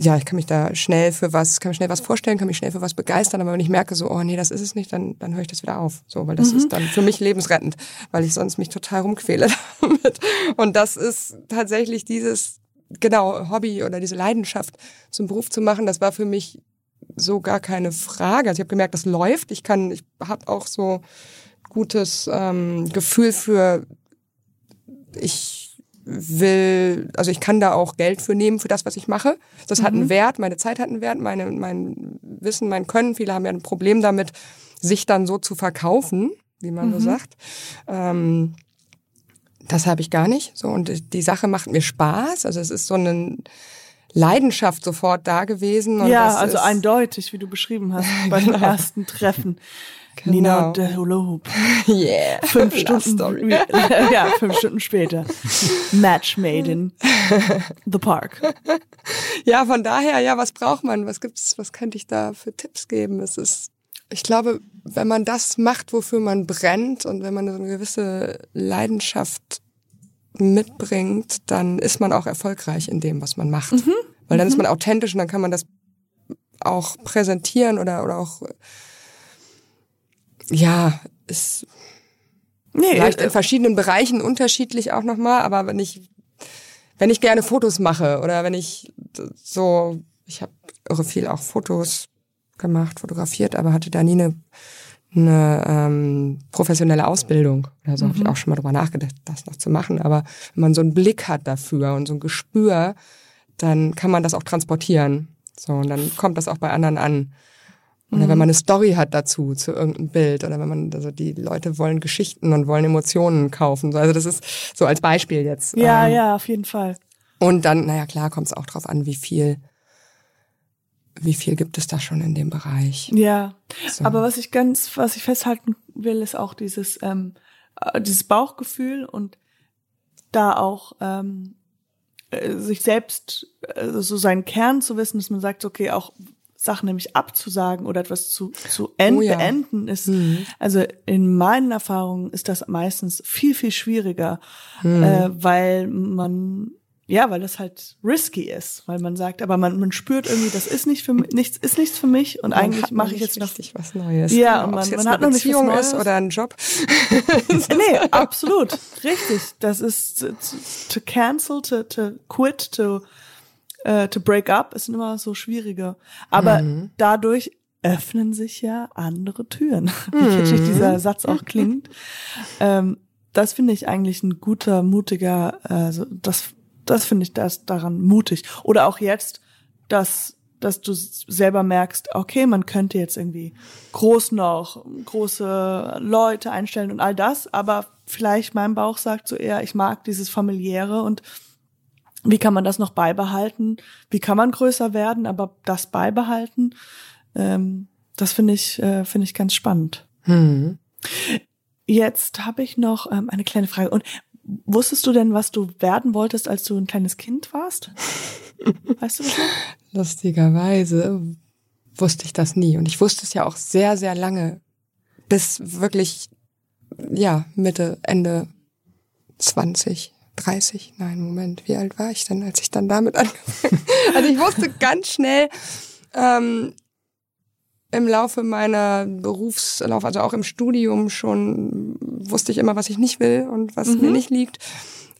ja, ich kann mich da schnell für was, kann mir schnell was vorstellen, kann mich schnell für was begeistern, aber wenn ich merke so, oh nee, das ist es nicht, dann, dann höre ich das wieder auf. So, weil das ist dann für mich lebensrettend, weil ich sonst mich total rumquäle (laughs) damit. Und das ist tatsächlich dieses, genau, Hobby oder diese Leidenschaft zum Beruf zu machen, das war für mich so gar keine Frage. Also ich habe gemerkt, das läuft. Ich kann, ich habe auch so gutes ähm, Gefühl für, ich will, also ich kann da auch Geld für nehmen für das, was ich mache. Das hat einen Wert, meine Zeit hat einen Wert, meine, mein Wissen, mein Können. Viele haben ja ein Problem damit, sich dann so zu verkaufen, wie man so sagt. Ähm, das habe ich gar nicht. So und die Sache macht mir Spaß. Also es ist so eine Leidenschaft sofort da gewesen. Ja, also eindeutig, wie du beschrieben hast, (laughs) bei dem ersten Treffen. Genau. Nina und der Hula Hoop. (laughs) Yeah. Fünf Stunden, Story. (laughs) ja, fünf Stunden später. Match made in the park. Ja, von daher, ja, was braucht man? Was gibt's, was könnte ich da für Tipps geben? Es ist, ich glaube, wenn man das macht, wofür man brennt und wenn man so eine gewisse Leidenschaft mitbringt, dann ist man auch erfolgreich in dem, was man macht. Mhm. Weil dann mhm. ist man authentisch und dann kann man das auch präsentieren oder, oder auch, ja, ist nee, vielleicht äh, in verschiedenen Bereichen unterschiedlich auch nochmal, aber wenn ich, wenn ich gerne Fotos mache oder wenn ich so, ich habe irre viel auch Fotos gemacht, fotografiert, aber hatte da nie eine eine ähm, professionelle Ausbildung. Also mhm. habe ich auch schon mal drüber nachgedacht, das noch zu machen. Aber wenn man so einen Blick hat dafür und so ein Gespür, dann kann man das auch transportieren. So, und dann kommt das auch bei anderen an. Oder mhm. wenn man eine Story hat dazu, zu irgendeinem Bild, oder wenn man, also die Leute wollen Geschichten und wollen Emotionen kaufen. Also das ist so als Beispiel jetzt. Ja, ähm, ja, auf jeden Fall. Und dann, naja, klar, kommt es auch drauf an, wie viel wie viel gibt es da schon in dem Bereich? Ja, so. aber was ich ganz, was ich festhalten will, ist auch dieses, ähm, äh, dieses Bauchgefühl und da auch ähm, äh, sich selbst, äh, so seinen Kern zu wissen, dass man sagt, okay, auch Sachen nämlich abzusagen oder etwas zu, zu end oh ja. beenden ist, mhm. also in meinen Erfahrungen ist das meistens viel, viel schwieriger, mhm. äh, weil man ja, weil das halt risky ist, weil man sagt, aber man, man spürt irgendwie, das ist nicht für mich, nichts ist nichts für mich und man eigentlich mache ich jetzt noch was Neues. Ja, und man, man hat noch nicht was Neues. ist oder einen Job. (laughs) nee, (laughs) absolut, richtig. Das ist to, to cancel, to, to quit, to uh, to break up ist immer so schwieriger. Aber mhm. dadurch öffnen sich ja andere Türen, (laughs) wie mhm. dieser Satz auch klingt. Ähm, das finde ich eigentlich ein guter, mutiger, also das das finde ich das daran mutig. Oder auch jetzt, dass dass du selber merkst, okay, man könnte jetzt irgendwie groß noch große Leute einstellen und all das, aber vielleicht mein Bauch sagt so eher, ich mag dieses familiäre und wie kann man das noch beibehalten? Wie kann man größer werden, aber das beibehalten? Ähm, das finde ich äh, finde ich ganz spannend. Hm. Jetzt habe ich noch ähm, eine kleine Frage. Und Wusstest du denn, was du werden wolltest, als du ein kleines Kind warst? (laughs) Weißt du das noch? Lustigerweise wusste ich das nie. Und ich wusste es ja auch sehr, sehr lange. Bis wirklich, ja, Mitte, Ende 20, 30. Nein, Moment, wie alt war ich denn, als ich dann damit (laughs) angefangen Also ich wusste ganz schnell, ähm, im Laufe meiner Berufslauf, also auch im Studium schon, wusste ich immer, was ich nicht will und was mhm. mir nicht liegt.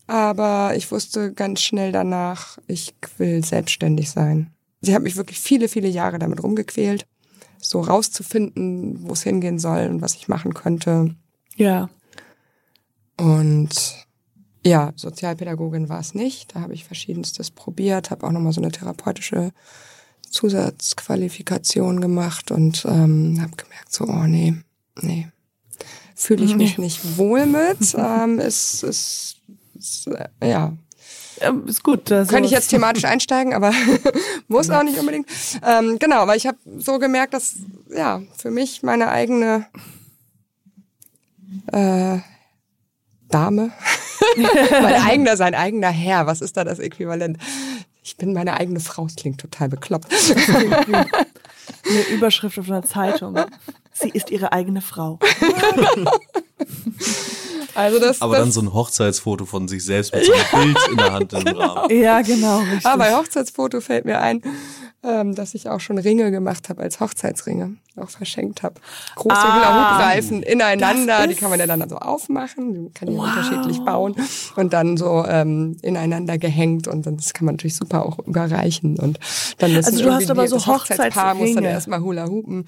Aber ich wusste ganz schnell danach, ich will selbstständig sein. Sie hat mich wirklich viele, viele Jahre damit rumgequält, so rauszufinden, wo es hingehen soll und was ich machen könnte. Ja. Und ja, Sozialpädagogin war es nicht. Da habe ich verschiedenstes probiert, habe auch nochmal so eine therapeutische Zusatzqualifikation gemacht und ähm, habe gemerkt, so, oh nee, nee, fühle ich mich nicht wohl mit. (laughs) ähm, es ist, ist äh, ja, ist gut. Also Könnte ich jetzt thematisch (laughs) einsteigen, aber (laughs) muss ja. auch nicht unbedingt. Ähm, genau, weil ich habe so gemerkt, dass ja für mich meine eigene äh, Dame, (laughs) mein (laughs) eigener, sein eigener Herr, was ist da das Äquivalent? Ich bin meine eigene Frau, das klingt total bekloppt. (laughs) Eine Überschrift auf einer Zeitung. Sie ist ihre eigene Frau. Also das, Aber das dann so ein Hochzeitsfoto von sich selbst mit so einem ja, Bild in der Hand im genau. Rahmen. Ja, genau. Richtig. Aber bei Hochzeitsfoto fällt mir ein, ähm, dass ich auch schon Ringe gemacht habe als Hochzeitsringe, auch verschenkt habe. Große ah, Hula-Hoop-Reifen ineinander, die kann man ja dann so aufmachen, die kann die wow. unterschiedlich bauen und dann so ähm, ineinander gehängt und dann das kann man natürlich super auch überreichen und dann müssen also du hast aber so Hochzeitspaar muss dann erstmal Hula-Hoopen.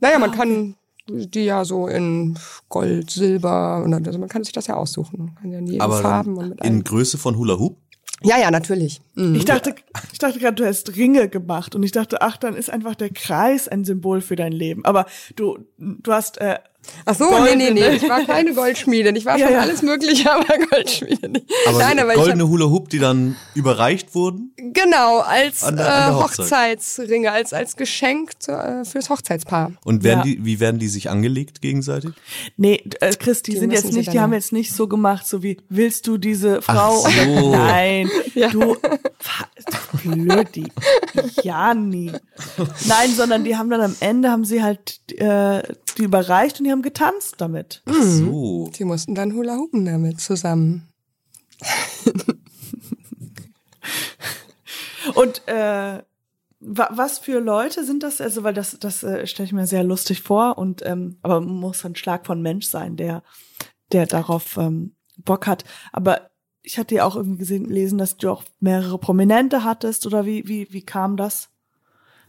Naja, man ah, kann die ja so in Gold, Silber und also man kann sich das ja aussuchen. Man kann ja in Aber Farben und mit in Größe von Hula Hoop? Ja, ja, natürlich. Mhm. Ich dachte, ich dachte gerade, du hast Ringe gemacht und ich dachte, ach, dann ist einfach der Kreis ein Symbol für dein Leben. Aber du, du hast äh, Ach so, Goldene. nee, nee, nee. Ich war keine Goldschmiedin. Ich war ja, schon ja. alles Mögliche, (laughs) aber Goldschmiede nicht. Aber, Nein, aber goldene hab, Hula Hoop, die dann überreicht wurden? Genau, als an der, an der äh, Hochzeitsringe, als, als Geschenk zu, äh, fürs Hochzeitspaar. Und werden ja. die, wie werden die sich angelegt gegenseitig? Nee, äh, Chris, die, die sind jetzt nicht, die haben jetzt nicht so gemacht, so wie, willst du diese Frau? Ach so. (laughs) Nein, (laughs) ja. du, blödi. Ja, nie. Nein, sondern die haben dann am Ende, haben sie halt äh, die überreicht und die haben getanzt damit. Mhm. So. Die mussten dann Hula Hoopen damit zusammen. (laughs) Und äh, wa was für Leute sind das? Also, weil das, das äh, stelle ich mir sehr lustig vor und ähm, aber muss ein Schlag von Mensch sein, der, der darauf ähm, Bock hat. Aber ich hatte ja auch irgendwie gesehen, lesen, dass du auch mehrere Prominente hattest oder wie, wie, wie kam das?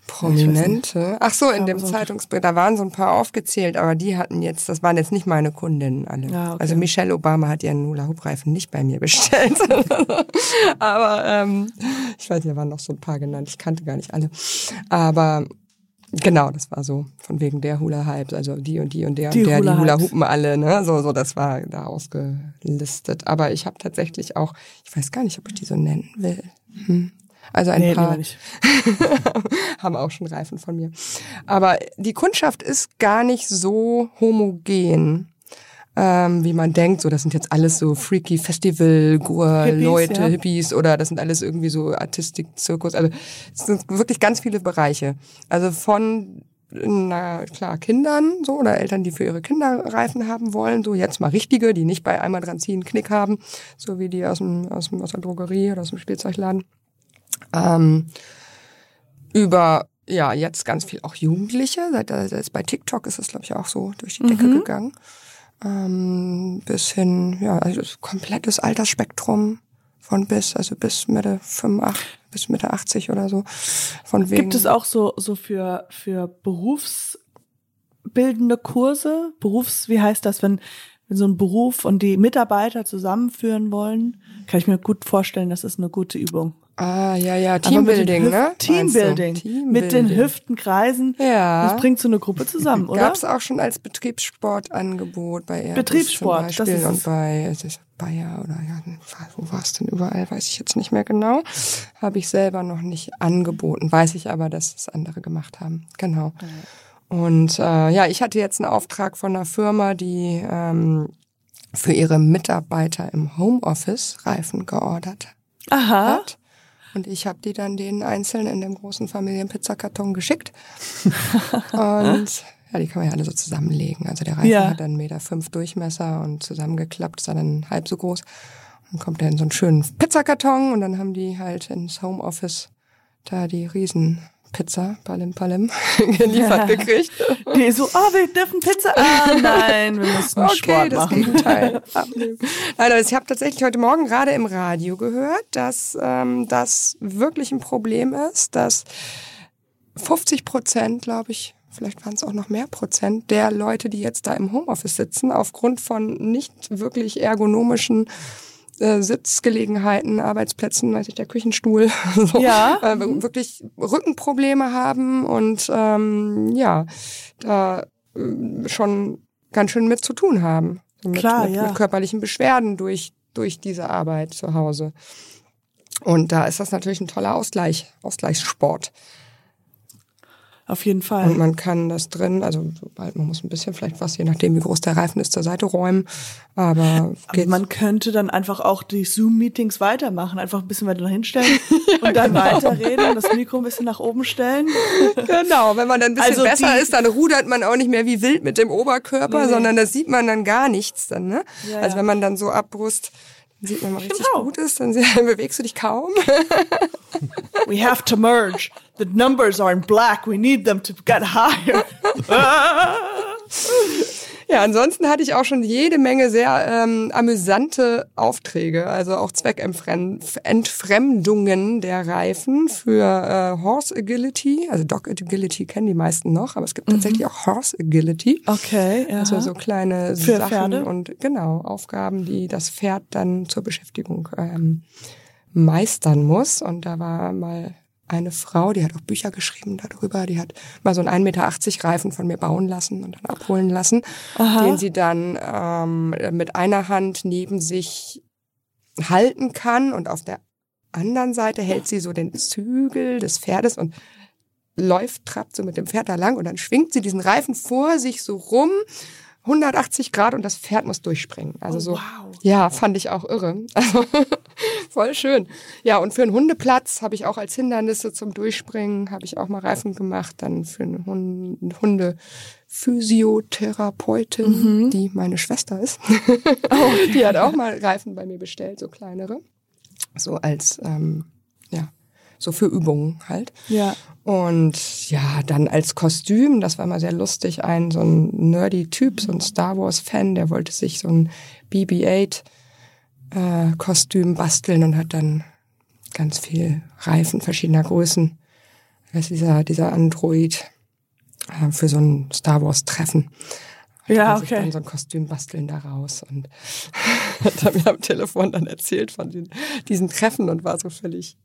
Prominente? Ach so, in dem so- Zeitungsbild, da waren so ein paar aufgezählt, aber die hatten jetzt, das waren jetzt nicht meine Kundinnen alle. Ja, okay. Also Michelle Obama hat ihren Hula-Hoop-Reifen nicht bei mir bestellt. (laughs) aber ähm, ich weiß, da waren noch so ein paar genannt, ich kannte gar nicht alle. Aber genau, das war so, von wegen der Hula-Hype, also die und die und der Die und der, die Hula-Hypes. Hula-Hoopen alle, ne? So, so, das war da ausgelistet. Aber ich habe tatsächlich auch, ich weiß gar nicht, ob ich die so nennen will. Hm. Also ein Nee, paar (laughs) haben auch schon Reifen von mir. Aber die Kundschaft ist gar nicht so homogen, ähm, wie man denkt. So, das sind jetzt alles so freaky festival Hippies, ja. Hippies oder das sind alles irgendwie so Artistik, Zirkus. Also es sind wirklich ganz viele Bereiche. Also von na klar, Kindern so oder Eltern, die für ihre Kinder Reifen haben wollen, so jetzt mal richtige, die nicht bei einmal dran ziehen Knick haben, so wie die aus dem aus, dem, aus der Drogerie oder aus dem Spielzeugladen. Ähm, über ja jetzt ganz viel auch Jugendliche. Seit, seit bei TikTok ist es glaube ich auch so durch die Decke gegangen. Ähm, bis hin ja also komplettes Altersspektrum von bis also bis Mitte 85 bis Mitte 80 oder so. Von wegen Gibt es auch so, so für, für berufsbildende Kurse? Berufs, wie heißt das, wenn, wenn so ein Beruf und die Mitarbeiter zusammenführen wollen? Kann ich mir gut vorstellen, das ist eine gute Übung. Ah, ja, ja, Teambuilding, ne? Teambuilding. Du? Mit den Teambuilding. Hüften kreisen. Ja. Das bringt so eine Gruppe zusammen, oder? Gab's auch schon als Betriebssportangebot bei Airbus Betriebssport, zum das Beispiel ist es. und bei ist Bayer oder ja, wo war es denn überall, weiß ich jetzt nicht mehr genau. Habe ich selber noch nicht angeboten, weiß ich aber, dass es andere gemacht haben. Genau. Und äh, ja, ich hatte jetzt einen Auftrag von einer Firma, die ähm, für ihre Mitarbeiter im Homeoffice Reifen geordert Aha. hat. Und ich habe die dann denen einzeln in dem großen Familienpizzakarton geschickt. (laughs) und ja, die kann man ja alle so zusammenlegen. Also der Reifen Ja. hat dann 1,5 Meter fünf Durchmesser und zusammengeklappt ist er dann halb so groß. Dann kommt er in so einen schönen Pizzakarton und dann haben die halt ins Homeoffice da die Riesenpizza, Palim Palim, (laughs) geliefert (laughs) gekriegt. Die so, oh, wir dürfen Pizza. Ah, nein, wir müssen Okay, Sport das machen. Gegenteil. Abnehmen. (laughs) Nein, aber ich habe tatsächlich heute Morgen gerade im Radio gehört, dass ähm, das wirklich ein Problem ist, dass 50 Prozent, glaube ich, vielleicht waren es auch noch mehr Prozent der Leute, die jetzt da im Homeoffice sitzen, aufgrund von nicht wirklich ergonomischen äh, Sitzgelegenheiten, Arbeitsplätzen, weiß ich, der Küchenstuhl, (laughs) so, Ja. äh, wirklich Rückenprobleme haben und ähm, ja, da äh, schon ganz schön mit zu tun haben. So Mit, Klar, mit, ja. mit körperlichen Beschwerden durch, durch diese Arbeit zu Hause. Und da ist das natürlich ein toller Ausgleich, Ausgleichssport. Auf jeden Fall. Und man kann das drin, also sobald man muss ein bisschen vielleicht was, je nachdem wie groß der Reifen ist, zur Seite räumen. Aber Aber man könnte dann einfach auch die Zoom-Meetings weitermachen, einfach ein bisschen weiter hinstellen (laughs) und dann weiterreden, das Mikro ein bisschen nach oben stellen. Genau, wenn man dann ein bisschen Also besser ist, dann rudert man auch nicht mehr wie wild mit dem Oberkörper, Nee, sondern das sieht man dann gar nichts dann, ne? Ja, also ja. wenn man dann so abbrust, dann sieht man mal richtig Genau. gut ist, dann (laughs) bewegst du dich kaum. We have to merge. The numbers are in black. We need them to get higher. (laughs) Ja, ansonsten hatte ich auch schon jede Menge sehr ähm, amüsante Aufträge, also auch Zweckentfremdungen der Reifen für äh, Horse Agility, also Dog Agility kennen die meisten noch, aber es gibt tatsächlich auch Horse Agility. Okay, ja. Also so kleine Für Sachen Pferde? und genau Aufgaben, die das Pferd dann zur Beschäftigung ähm, meistern muss. Und da war mal eine Frau, die hat auch Bücher geschrieben darüber, die hat mal so einen 1,80 Meter Reifen von mir bauen lassen und dann abholen lassen, den sie dann ähm, mit einer Hand neben sich halten kann und auf der anderen Seite hält sie so den Zügel des Pferdes und läuft, trappt so mit dem Pferd da lang und dann schwingt sie diesen Reifen vor sich so rum, 180 Grad und das Pferd muss durchspringen. Also Oh, so, wow. ja, fand ich auch irre. Also, (laughs) voll schön. Ja, und für einen Hundeplatz habe ich auch als Hindernisse zum Durchspringen, habe ich auch mal Reifen gemacht. Dann für eine Hund Hunde-Physiotherapeutin, die meine Schwester ist. (laughs) (laughs) Die hat auch mal Reifen bei mir bestellt, so kleinere. So als, ähm, ja, so für Übungen halt. Ja. Und ja, dann als Kostüm, das war mal sehr lustig, ein so ein nerdy Typ, so ein Star Wars Fan, der wollte sich so ein BB-8 äh, Kostüm basteln und hat dann ganz viel Reifen verschiedener Größen. Das ist dieser, dieser Android äh, für so ein Star Wars Treffen. Ja, okay. dann so ein Kostüm basteln daraus und hat er mir am Telefon dann erzählt von den, diesen Treffen und war so völlig,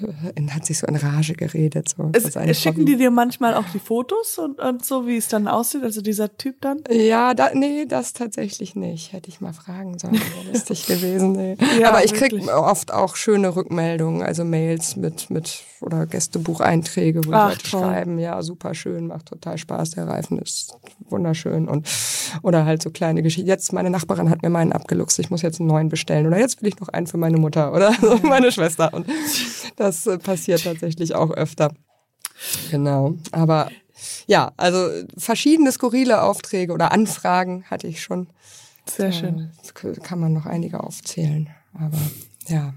(laughs) hat sich so in Rage geredet. So, Es, schicken Hobby. die dir manchmal auch die Fotos und, und so, wie es dann aussieht, also dieser Typ dann? Ja, da, nee, das tatsächlich nicht. Hätte ich mal fragen sollen. Wäre (laughs) lustig gewesen. Nee. Ja, Aber ich krieg wirklich. oft auch schöne Rückmeldungen, also Mails mit, mit oder Gästebucheinträge, wo Ach, Leute toll. schreiben, ja, super schön, macht total Spaß, der Reifen ist wunderschön und oder halt so kleine Geschichten. Jetzt meine Nachbarin hat mir meinen abgeluchst, ich muss jetzt einen neuen bestellen oder jetzt will ich noch einen für meine Mutter oder (laughs) so, meine Schwester und das äh, passiert (laughs) tatsächlich auch öfter. Genau, aber ja, also verschiedene skurrile Aufträge oder Anfragen hatte ich schon. Sehr schön. Äh, Kann man noch einige aufzählen, aber ja.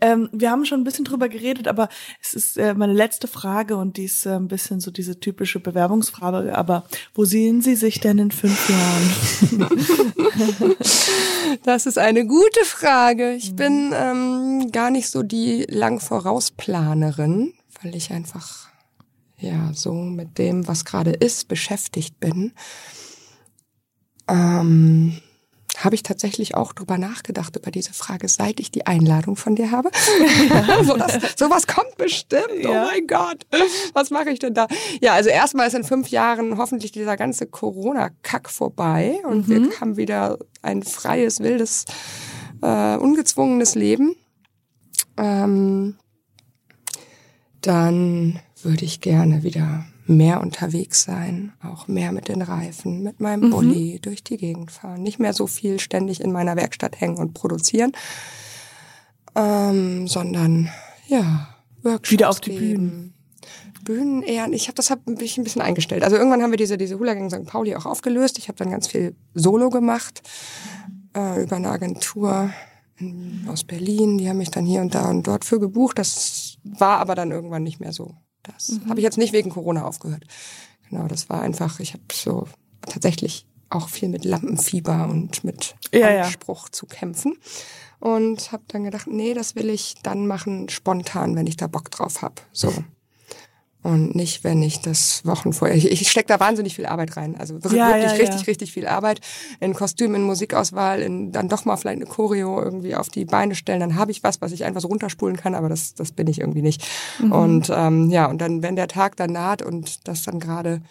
Ähm, wir haben schon ein bisschen drüber geredet, aber es ist äh, meine letzte Frage und die ist äh, ein bisschen so diese typische Bewerbungsfrage. Aber wo sehen Sie sich denn in fünf Jahren? (laughs) Das ist eine gute Frage. Ich bin ähm, gar nicht so die lang vorausplanerin, weil ich einfach ja so mit dem, was gerade ist, beschäftigt bin. Ähm, habe ich tatsächlich auch drüber nachgedacht über diese Frage, seit ich die Einladung von dir habe. (laughs) so das, sowas kommt bestimmt. Oh Ja. mein Gott, was mache ich denn da? Ja, also erstmal ist in fünf Jahren hoffentlich dieser ganze Corona-Kack vorbei und wir haben wieder ein freies, wildes, äh, ungezwungenes Leben. Ähm, dann würde ich gerne wieder mehr unterwegs sein, auch mehr mit den Reifen, mit meinem Bulli durch die Gegend fahren, nicht mehr so viel ständig in meiner Werkstatt hängen und produzieren, ähm, sondern ja Workshops Wieder auf die. Bühnen. Bühnen eher, ich habe das hab ich ein bisschen eingestellt. Also irgendwann haben wir diese diese Hula Gang St. Pauli auch aufgelöst. Ich habe dann ganz viel Solo gemacht äh, über eine Agentur in, aus Berlin. Die haben mich dann hier und da und dort für gebucht. Das war aber dann irgendwann nicht mehr so. Das Mhm. habe ich jetzt nicht wegen Corona aufgehört. Genau, das war einfach, ich habe so tatsächlich auch viel mit Lampenfieber und mit Ja, ja. Anspruch zu kämpfen. Und habe dann gedacht, nee, das will ich dann machen spontan, wenn ich da Bock drauf hab. So. Und nicht, wenn ich das Wochen vorher. Ich, ich stecke da wahnsinnig viel Arbeit rein. Also wirklich, Ja, ja, richtig, ja. richtig viel Arbeit. In Kostüm, in Musikauswahl, in dann doch mal vielleicht eine Choreo irgendwie auf die Beine stellen. Dann habe ich was, was ich einfach so runterspulen kann, aber das, das bin ich irgendwie nicht. Mhm. Und ähm, ja, und dann, wenn der Tag dann naht und das dann gerade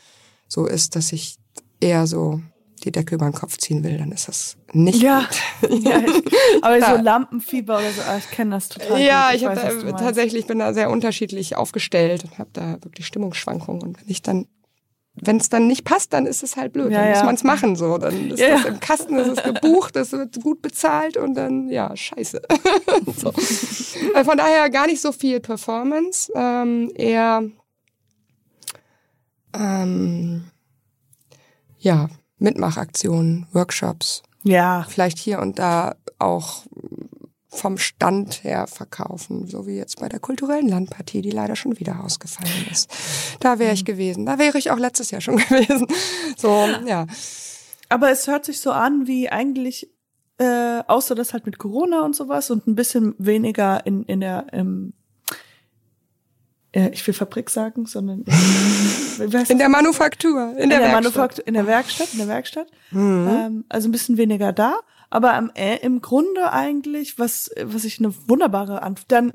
so ist, dass ich eher so die Decke über den Kopf ziehen will, dann ist das nicht Ja, gut. (laughs) ja ich, aber so (laughs) Lampenfieber oder so, ah, ich kenne das total. Ja, gut. ich habe weiß, da, tatsächlich bin da sehr unterschiedlich aufgestellt und habe da wirklich Stimmungsschwankungen. Und wenn ich dann, wenn es dann nicht passt, dann ist es halt blöd. Ja, dann ja. muss man es machen so. Dann ist Ja, das im Kasten, das ist gebucht, das wird gut bezahlt und dann ja scheiße. (laughs) so. Äh, Von daher gar nicht so viel Performance, ähm, eher ähm, ja Mitmachaktionen, Workshops, Ja, vielleicht hier und da auch vom Stand her verkaufen, so wie jetzt bei der kulturellen Landpartie, die leider schon wieder ausgefallen ist. Da wäre ich gewesen. Da wäre ich auch letztes Jahr schon (laughs) gewesen. So, ja. aber es hört sich so an wie eigentlich, äh, außer das halt mit Corona und sowas und ein bisschen weniger in, in der, im, ich will Fabrik sagen, sondern (laughs) in, In der Manufaktur, in, in der, der, Werkstatt. Manufaktur, in der Werkstatt, in der Werkstatt. Ähm, also ein bisschen weniger da, aber am, äh, im Grunde eigentlich, was, was ich eine wunderbare Antwort, dann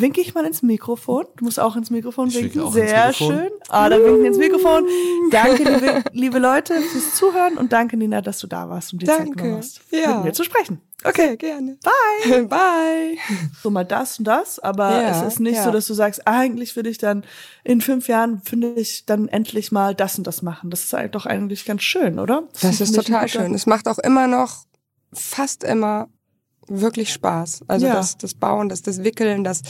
winke ich mal ins Mikrofon. Du musst auch ins Mikrofon Ich winke winken. ins Sehr schön. Ah, dann winken ins Mikrofon. Danke, liebe, (laughs) liebe Leute, fürs Zuhören und danke, Nina, dass du da warst und Zeit Danke. genommen hast, Ja. mit mir zu sprechen. Okay, gerne. bye. (laughs) Bye. So mal das und das, aber Ja, es ist nicht ja. so, dass du sagst, eigentlich würde ich dann in fünf Jahren, finde ich, dann endlich mal das und das machen. Das ist eigentlich doch eigentlich ganz schön, oder? Das ein ist total schön. Es macht auch immer noch, fast immer, wirklich Spaß. Also Ja. das, das Bauen, das, das Wickeln, das,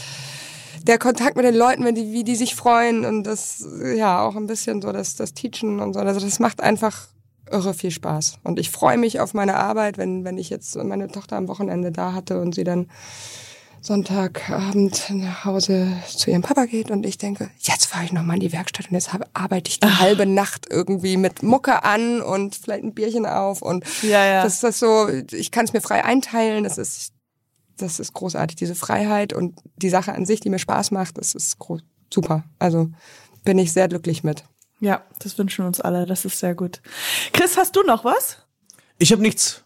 der Kontakt mit den Leuten, wenn die, wie die sich freuen und das, ja, auch ein bisschen so das, das Teachen und so. Also das macht einfach irre viel Spaß. Und ich freue mich auf meine Arbeit, wenn, wenn ich jetzt meine Tochter am Wochenende da hatte und sie dann Sonntagabend nach Hause zu ihrem Papa geht und ich denke, jetzt fahre ich nochmal in die Werkstatt und jetzt habe, arbeite ich die halbe Nacht irgendwie mit Mucke an und vielleicht ein Bierchen auf und Ja, ja. das ist so, ich kann es mir frei einteilen, das ist, das ist großartig, diese Freiheit und die Sache an sich, die mir Spaß macht, das ist gro- super. Also bin ich sehr glücklich mit. Ja, das wünschen uns alle. Das ist sehr gut. Chris, hast du noch was? Ich habe nichts.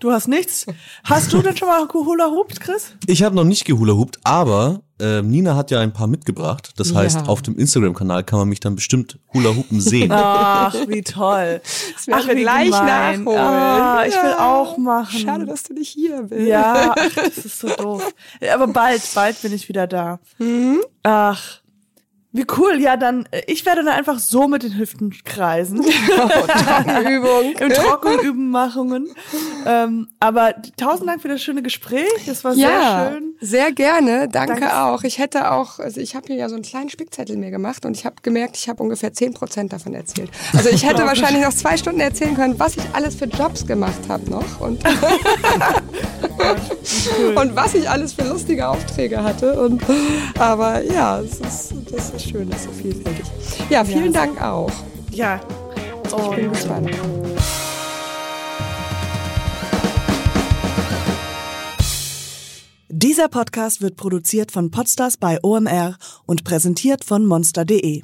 Du hast nichts. Hast du denn schon mal Hula Hoopt, Chris? Ich habe noch nicht gehula-hoopt, aber äh, Nina hat ja ein paar mitgebracht. Das Ja. heißt, auf dem Instagram-Kanal kann man mich dann bestimmt hula-hoopen sehen. Ach, wie toll. Das Ach, wir wie gleich gemein. nachholen. Ah, ich will Ja. auch machen. Schade, dass du nicht hier bist. Ja, ach, das ist so doof. Aber bald, bald bin ich wieder da. Mhm. Ach, wie cool. Ja, dann, äh, ich werde dann einfach so mit den Hüften kreisen. (laughs) Trockenübung. Im Trockenübenmachungen. ähm, aber tausend Dank für das schöne Gespräch. Das war sehr ja, schön. sehr gerne. Danke, Danke. auch. Ich hätte auch, also ich habe hier ja so einen kleinen Spickzettel mir gemacht und ich habe gemerkt, ich habe ungefähr zehn Prozent davon erzählt. Also ich hätte wahrscheinlich noch zwei Stunden erzählen können, was ich alles für Jobs gemacht habe noch und, (laughs) (laughs) und was ich alles für lustige Aufträge hatte. Und, aber ja, es ist, das ist schön, ist so vielfältig. Ja, vielen Dank auch. Ja. Ich bin gespannt. Dieser Podcast wird produziert von Podstars bei OMR und präsentiert von monster.de.